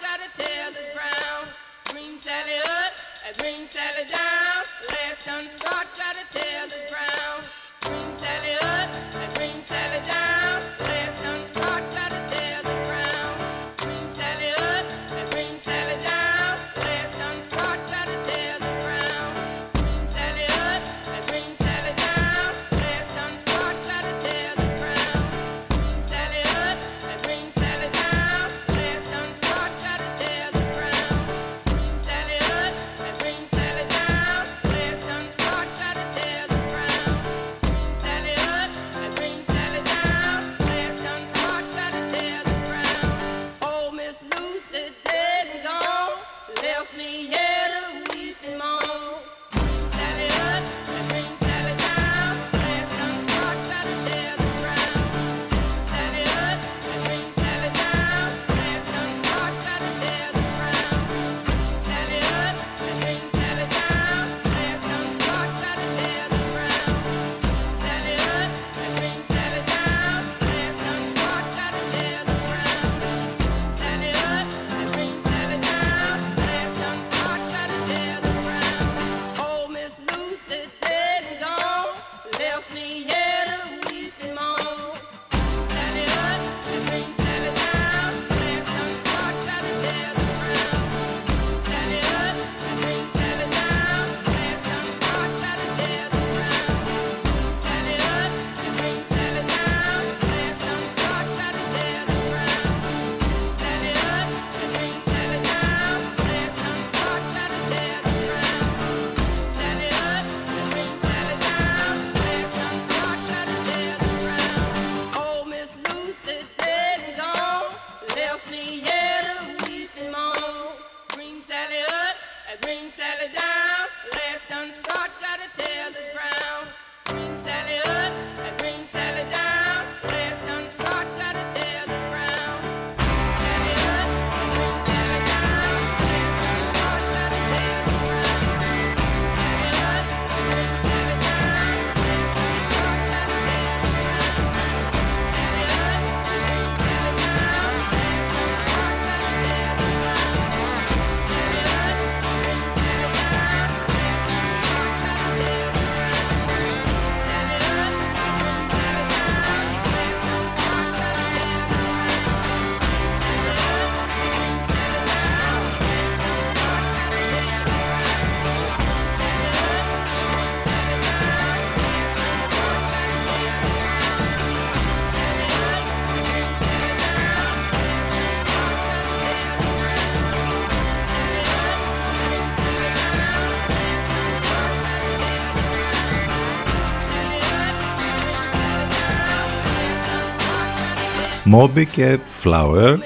Moby και Flower.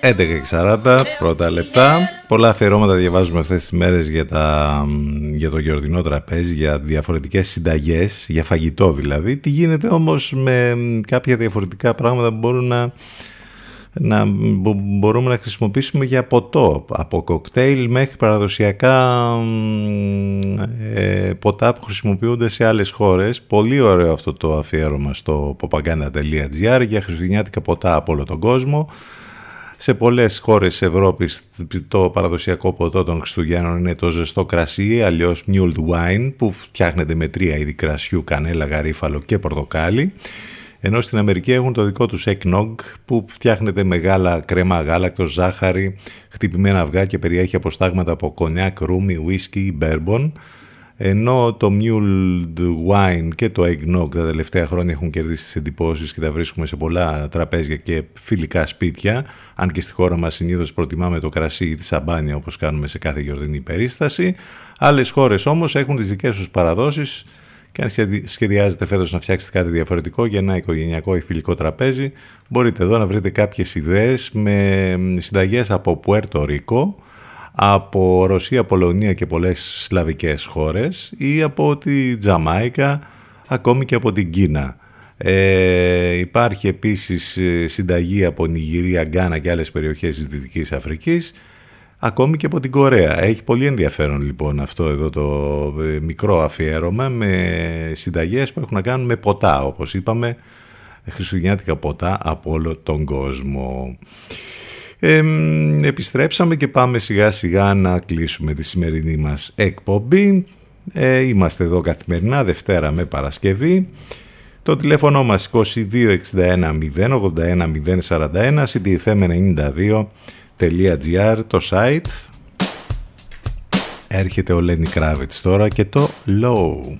11.40 πρώτα λεπτά. Πολλά αφιερώματα διαβάζουμε αυτές τις μέρες για, τα, για το γιορτινό τραπέζι για διαφορετικές συνταγές για φαγητό δηλαδή. Τι γίνεται όμως με κάποια διαφορετικά πράγματα που μπορούν να να μπο- μπορούμε να χρησιμοποιήσουμε για ποτό από κοκτέιλ μέχρι παραδοσιακά μ, ε, ποτά που χρησιμοποιούνται σε άλλες χώρες πολύ ωραίο αυτό το αφιέρωμα στο popaganda.gr για χριστουγεννιάτικα ποτά από όλο τον κόσμο σε πολλές χώρες της Ευρώπης το παραδοσιακό ποτό των Χριστουγέννων είναι το ζεστό κρασί, αλλιώς mulled wine, που φτιάχνεται με τρία είδη κρασιού, κανέλα, γαρίφαλο και πορτοκάλι. Ενώ στην Αμερική έχουν το δικό τους eggnog που φτιάχνεται με γάλα, κρέμα γάλακτος, ζάχαρη, χτυπημένα αυγά και περιέχει αποστάγματα από κονιάκ, ρούμι, whisky, bourbon. Ενώ το mulled wine και το eggnog τα τελευταία χρόνια έχουν κερδίσει τις εντυπώσεις και τα βρίσκουμε σε πολλά τραπέζια και φιλικά σπίτια, αν και στη χώρα μας συνήθως προτιμάμε το κρασί ή τη σαμπάνια όπως κάνουμε σε κάθε γιορτινή περίσταση. Άλλες χώρες όμως έχουν τις δικές τους παραδόσεις και αν σχεδι- σχεδιάζετε φέτος να φτιάξετε κάτι διαφορετικό για ένα οικογενειακό ή φιλικό τραπέζι, μπορείτε εδώ να βρείτε κάποιες ιδέες με συνταγές από Πουέρτο Ρίκο, από Ρωσία, Πολωνία και πολλές σλαβικές χώρες ή από τη Τζαμάικα, ακόμη και από την Κίνα. Ε, υπάρχει επίσης ε, συνταγή από Νιγηρία, Γκάνα και άλλες περιοχές της Δυτικής Αφρικής ακόμη και από την Κορέα. Έχει πολύ ενδιαφέρον λοιπόν αυτό εδώ το ε, μικρό αφιέρωμα με συνταγές που έχουν να κάνουν με ποτά όπως είπαμε χριστουγεννιάτικα ποτά από όλο τον κόσμο. Ε, μ, επιστρέψαμε και πάμε σιγά σιγά να κλείσουμε τη σημερινή μας εκπομπή. Ε, είμαστε εδώ καθημερινά Δευτέρα με Παρασκευή. Το τηλέφωνο μας 2261 081 041 cdfm92.gr το site έρχεται ο Lenny Kravitz τώρα και το Low.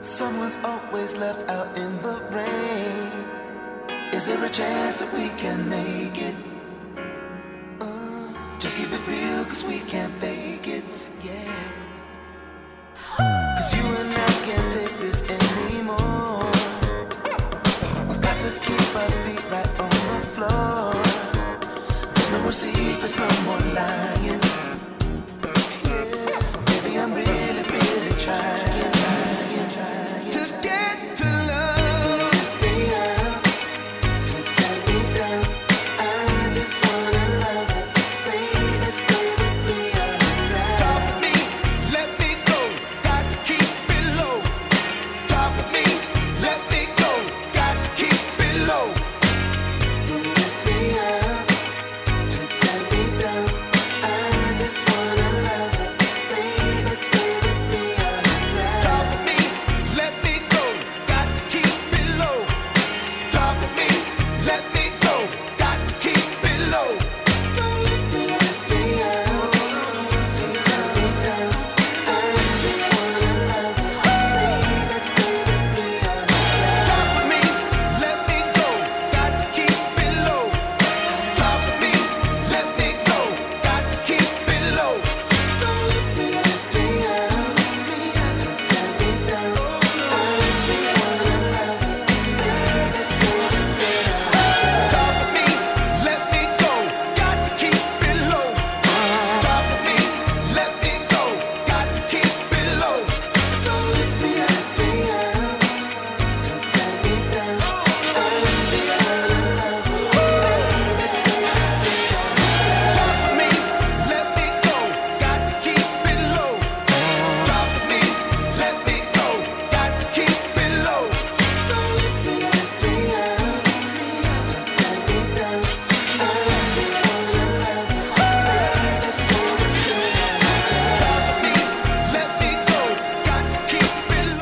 Someone's always left out in the rain. Is there a chance that we can make it? Uh, just keep it real, cause we can't fake it. Yeah. Cause you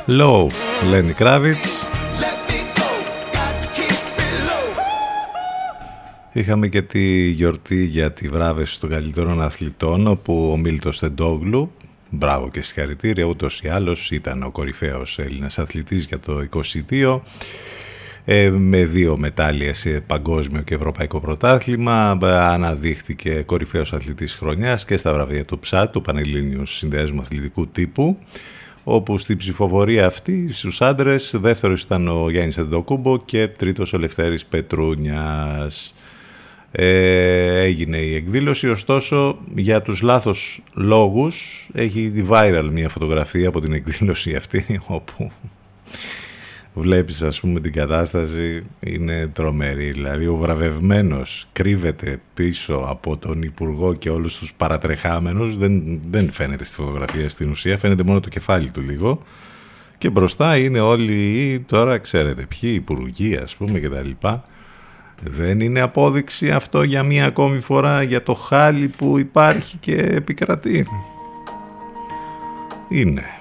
low. Low, Lenny Kravitz. Let me go. Got to keep it low. Είχαμε και τη γιορτή για τη βράβευση των καλύτερων αθλητών όπου ο Μίλτος Τεντόγλου, μπράβο και συγχαρητήρια, ούτως ή άλλως ήταν ο κορυφαίος Έλληνας αθλητής για το 22 ε, με δύο μετάλλια σε παγκόσμιο και ευρωπαϊκό πρωτάθλημα ε, αναδείχθηκε κορυφαίος αθλητής χρονιάς και στα βραβεία του ΨΑ του Πανελλήνιου Συνδέσμου Αθλητικού Τύπου όπου στη ψηφοφορία αυτή στους άντρες δεύτερος ήταν ο Γιάννης Αντοκούμπο και τρίτος ο Λευτέρης Πετρούνιας. Ε, έγινε η εκδήλωση, ωστόσο για τους λάθος λόγους έχει τη viral μια φωτογραφία από την εκδήλωση αυτή όπου βλέπεις ας πούμε την κατάσταση είναι τρομερή. Δηλαδή ο βραβευμένος κρύβεται πίσω από τον Υπουργό και όλους τους παρατρεχάμενους. Δεν, δεν φαίνεται στη φωτογραφία στην ουσία φαίνεται μόνο το κεφάλι του λίγο. Και μπροστά είναι όλοι τώρα ξέρετε ποιοι υπουργοί ας πούμε και τα λοιπά. Δεν είναι απόδειξη αυτό για μία ακόμη φορά για το χάλι που υπάρχει και επικρατεί. Είναι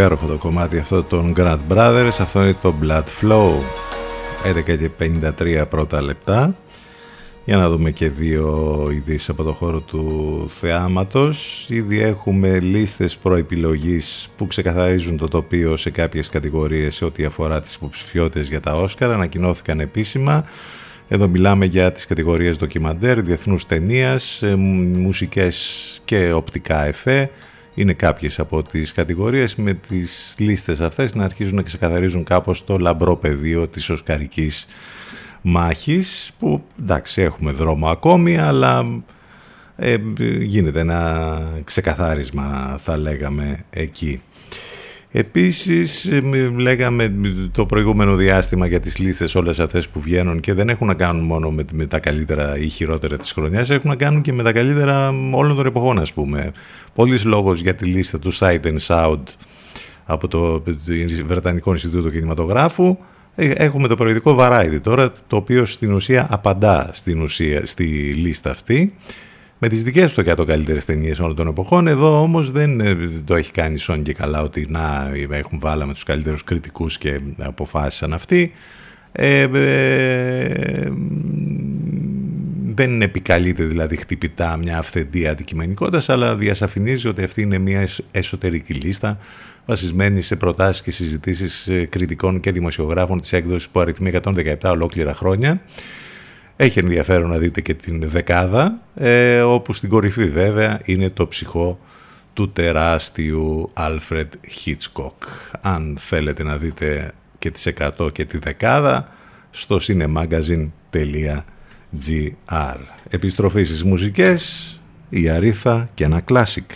Υπέροχο το κομμάτι αυτό των Grand Brothers. Αυτό είναι το Blood Flow. 11 και 53 πρώτα λεπτά. Για να δούμε και δύο ειδήσεις από το χώρο του θεάματος. Ήδη έχουμε λίστες προεπιλογής που ξεκαθαρίζουν το τοπίο σε κάποιες κατηγορίες σε ό,τι αφορά τις υποψηφιότητες για τα Όσκαρα. Ανακοινώθηκαν επίσημα. Εδώ μιλάμε για τις κατηγορίες ντοκιμαντέρ, διεθνούς ταινίας, ε, μουσικές και οπτικά εφέ. Είναι κάποιες από τις κατηγορίες με τις λίστες αυτές να αρχίζουν να ξεκαθαρίζουν κάπως το λαμπρό πεδίο της οσκαρικής μάχης που εντάξει έχουμε δρόμο ακόμη αλλά ε, γίνεται ένα ξεκαθάρισμα θα λέγαμε εκεί. Επίσης ε, λέγαμε το προηγούμενο διάστημα για τις λίστες όλες αυτές που βγαίνουν και δεν έχουν να κάνουν μόνο με, με τα καλύτερα ή χειρότερα της χρονιάς έχουν να κάνουν και με τα καλύτερα όλων των εποχών ας πούμε. Πολλής λόγος για τη λίστα του Sight and Sound από το Βρετανικό Ινστιτούτο Κινηματογράφου ε, Έχουμε το προεδρικό Variety τώρα, το οποίο στην ουσία απαντά στην ουσία, στη λίστα αυτή με τις δικές του 100 καλύτερες ταινίες όλων των εποχών. Εδώ όμως δεν ε, το έχει κάνει Σόν και καλά ότι να έχουν βάλαμε τους καλύτερους κριτικούς και αποφάσισαν αυτοί. Ε, ε, δεν επικαλείται δηλαδή χτυπητά μια αυθεντή αντικειμενικότητας, αλλά διασαφηνίζει ότι αυτή είναι μια εσωτερική λίστα βασισμένη σε προτάσεις και συζητήσεις ε, κριτικών και δημοσιογράφων της έκδοσης που αριθμεί 117 ολόκληρα χρόνια έχει ενδιαφέρον να δείτε και την δεκάδα, ε, όπου στην κορυφή βέβαια είναι το ψυχό του τεράστιου Alfred Hitchcock. Αν θέλετε να δείτε και τις 100 και τη δεκάδα, στο cinemagazine.gr. Επιστροφή στις μουσικές, η Αρίθα και ένα κλάσικ.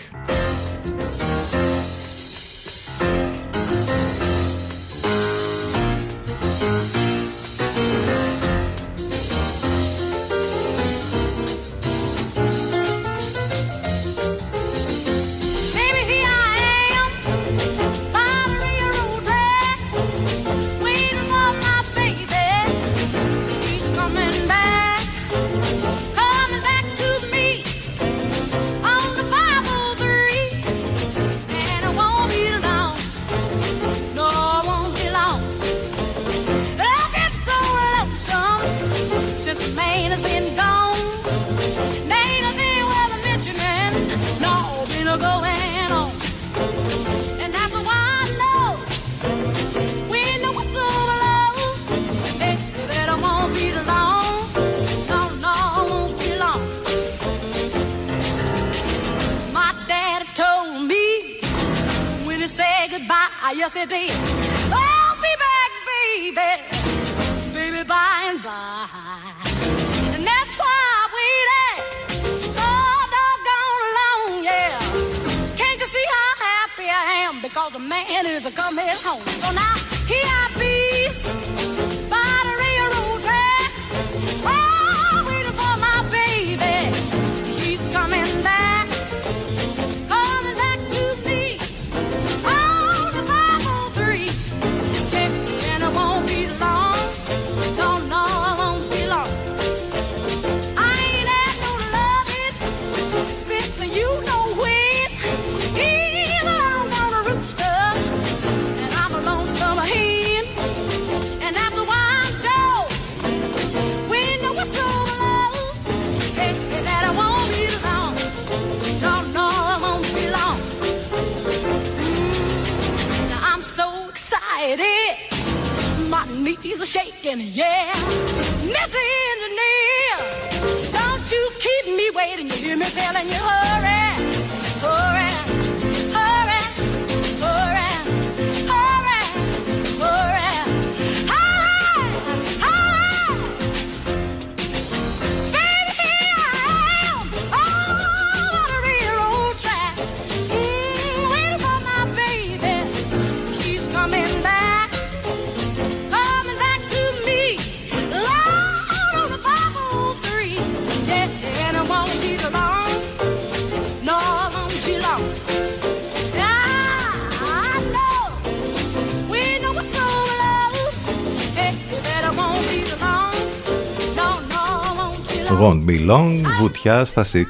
Won't Be Long, βουτιά στα 60's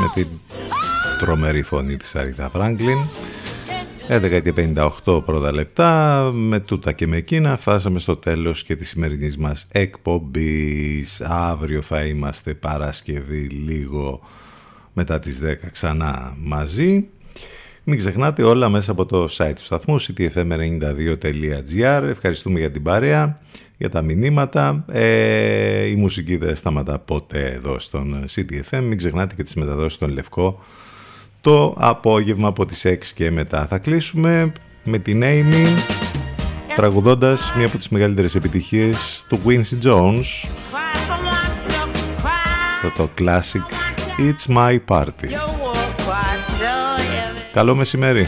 με την τρομερή φωνή της Αρίδα Φράγκλιν. Ε, 11.58 πρώτα λεπτά, με τούτα και με εκείνα φτάσαμε στο τέλος και της σημερινής μας εκπομπής. Αύριο θα είμαστε Παρασκευή λίγο μετά τις 10 ξανά μαζί. Μην ξεχνάτε όλα μέσα από το site του σταθμού ctfm92.gr. Ευχαριστούμε για την παρέα, για τα μηνύματα. Ε, η μουσική δεν σταματά ποτέ εδώ στον CTFM. Μην ξεχνάτε και τις μεταδόσεις στον Λευκό το απόγευμα από τις 6 και μετά. Θα κλείσουμε με την Amy τραγουδώντας μία από τις μεγαλύτερες επιτυχίες του Quincy Jones το classic It's My Party Καλό μεσημέρι.